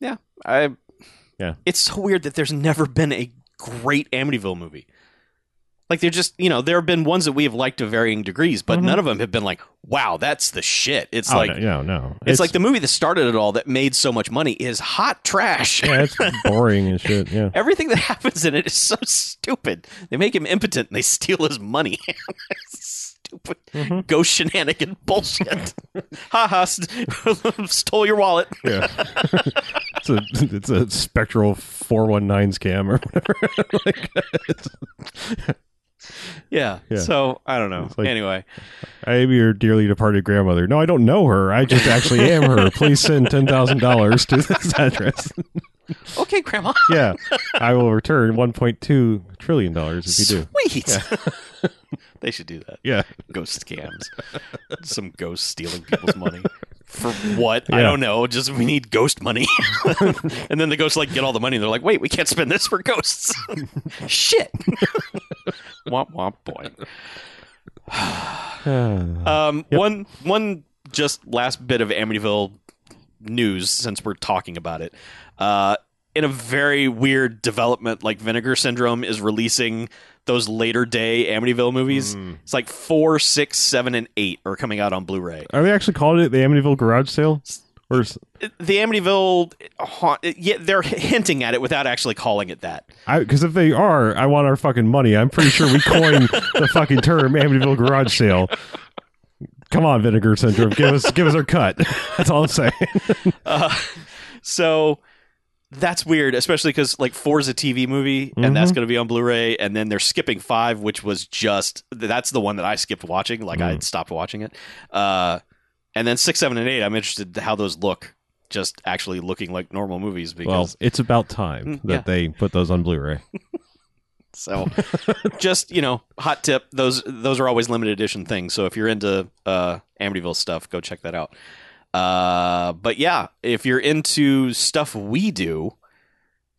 [SPEAKER 2] Yeah.
[SPEAKER 1] I
[SPEAKER 2] Yeah.
[SPEAKER 1] It's so weird that there's never been a great Amityville movie. Like they're just, you know, there have been ones that we have liked to varying degrees, but
[SPEAKER 2] Mhm.
[SPEAKER 1] none of them have been like, wow, that's the shit. It's
[SPEAKER 2] Oh,
[SPEAKER 1] like
[SPEAKER 2] no, no, no.
[SPEAKER 1] it's, like the movie that started it all that made so much money is hot trash.
[SPEAKER 2] yeah, it's boring and shit. Yeah.
[SPEAKER 1] Everything that happens in it is so stupid. They make him impotent and they steal his money. stupid
[SPEAKER 2] Mhm.
[SPEAKER 1] ghost shenanigan bullshit. ha ha, st- stole your wallet.
[SPEAKER 2] Yeah. it's a it's a spectral four one nine scam or whatever. like,
[SPEAKER 1] Yeah.
[SPEAKER 2] Yeah.
[SPEAKER 1] So I don't know.
[SPEAKER 2] Like-
[SPEAKER 1] anyway,
[SPEAKER 2] I am your dearly departed grandmother. No, I don't know her. I just actually am her. Please send ten thousand dollars to this address.
[SPEAKER 1] okay, Grandma.
[SPEAKER 2] yeah, I will return one point two trillion dollars if you do.
[SPEAKER 1] Sweet. they should do that.
[SPEAKER 2] Yeah,
[SPEAKER 1] Ghost scams. Some ghost stealing people's money. For what? I don't know. Just we need ghost money. and then the ghosts like get all the money and they're like, wait, we can't spend this for ghosts. Shit. womp womp boy. Um, one one just last bit of Amityville news since we're talking about it. Uh, in a very weird development, like Vinegar Syndrome is releasing those later day Amityville movies.
[SPEAKER 2] Mm.
[SPEAKER 1] It's like four, six, seven, and eight are coming out on Blu-ray.
[SPEAKER 2] Are they actually calling it the Amityville Garage Sale? Or is-
[SPEAKER 1] The Amityville, haunt, yeah, they're hinting at it without actually calling it that.
[SPEAKER 2] because if they are, I want our fucking money. I'm pretty sure we coined the fucking term Amityville Garage Sale. Come on, Vinegar Syndrome, give us give us our cut. That's all I'm saying.
[SPEAKER 1] Uh, so that's weird, especially because like four is a TV movie, and that's
[SPEAKER 2] Mhm.
[SPEAKER 1] going to be on Blu-ray, and then they're skipping five, which was just that's the one that I skipped watching. Like I
[SPEAKER 2] Mm.
[SPEAKER 1] had stopped watching it. Uh, and then six, seven, and eight, I'm interested in how those look, just actually looking like normal movies
[SPEAKER 2] Well,
[SPEAKER 1] because
[SPEAKER 2] it's about time
[SPEAKER 1] Mm,
[SPEAKER 2] that
[SPEAKER 1] yeah.
[SPEAKER 2] they put those on Blu-ray.
[SPEAKER 1] So, just you know, hot tip: those those are always limited edition things. So if you're into uh, Amityville stuff, go check that out. Uh, but yeah, if you're into stuff we do,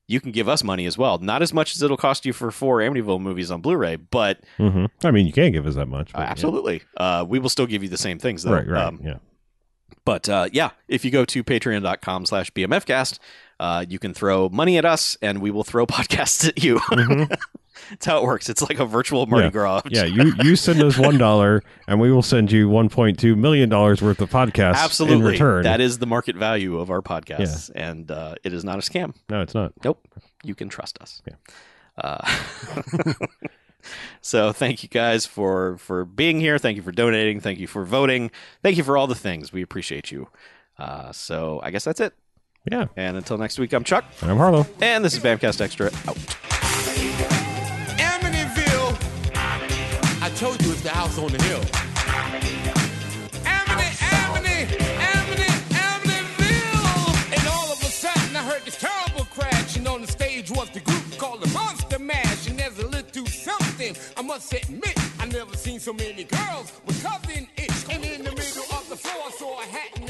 [SPEAKER 1] you can give us money as well. Not as much as it'll cost you for four Amityville movies on Blu-ray, but
[SPEAKER 2] hmm I mean, you can't give us that much.
[SPEAKER 1] uh,
[SPEAKER 2] but yeah.
[SPEAKER 1] absolutely, uh, we will still give you the same things. Though.
[SPEAKER 2] Right, right.
[SPEAKER 1] Um,
[SPEAKER 2] yeah.
[SPEAKER 1] But uh, yeah, if you go to patreon.com slash bmfcast, uh, you can throw money at us and we will throw podcasts at you.
[SPEAKER 2] Mhm.
[SPEAKER 1] That's how it works. It's like a virtual Mardi
[SPEAKER 2] Yeah.
[SPEAKER 1] Gras.
[SPEAKER 2] Yeah, you you send us one dollar, and we will send you one point two million dollars worth of podcasts
[SPEAKER 1] Absolutely.
[SPEAKER 2] in return.
[SPEAKER 1] That is the market value of our podcasts. And uh, it is not a scam.
[SPEAKER 2] no, it's not.
[SPEAKER 1] Nope. You can trust us.
[SPEAKER 2] Yeah.
[SPEAKER 1] Uh, so thank you guys for for being here. Thank you for donating. Thank you for voting. Thank you for all the things. We appreciate you. Uh, so I guess that's it.
[SPEAKER 2] Yeah,
[SPEAKER 1] And until next week, I'm Chuck,
[SPEAKER 2] and I'm Harlow.
[SPEAKER 1] and this is Bamcast Extra out.
[SPEAKER 3] Amityville. I told you it's the house on the hill. Something. I must admit, I never seen so many girls with covered in it. And in the middle of the floor I saw a hat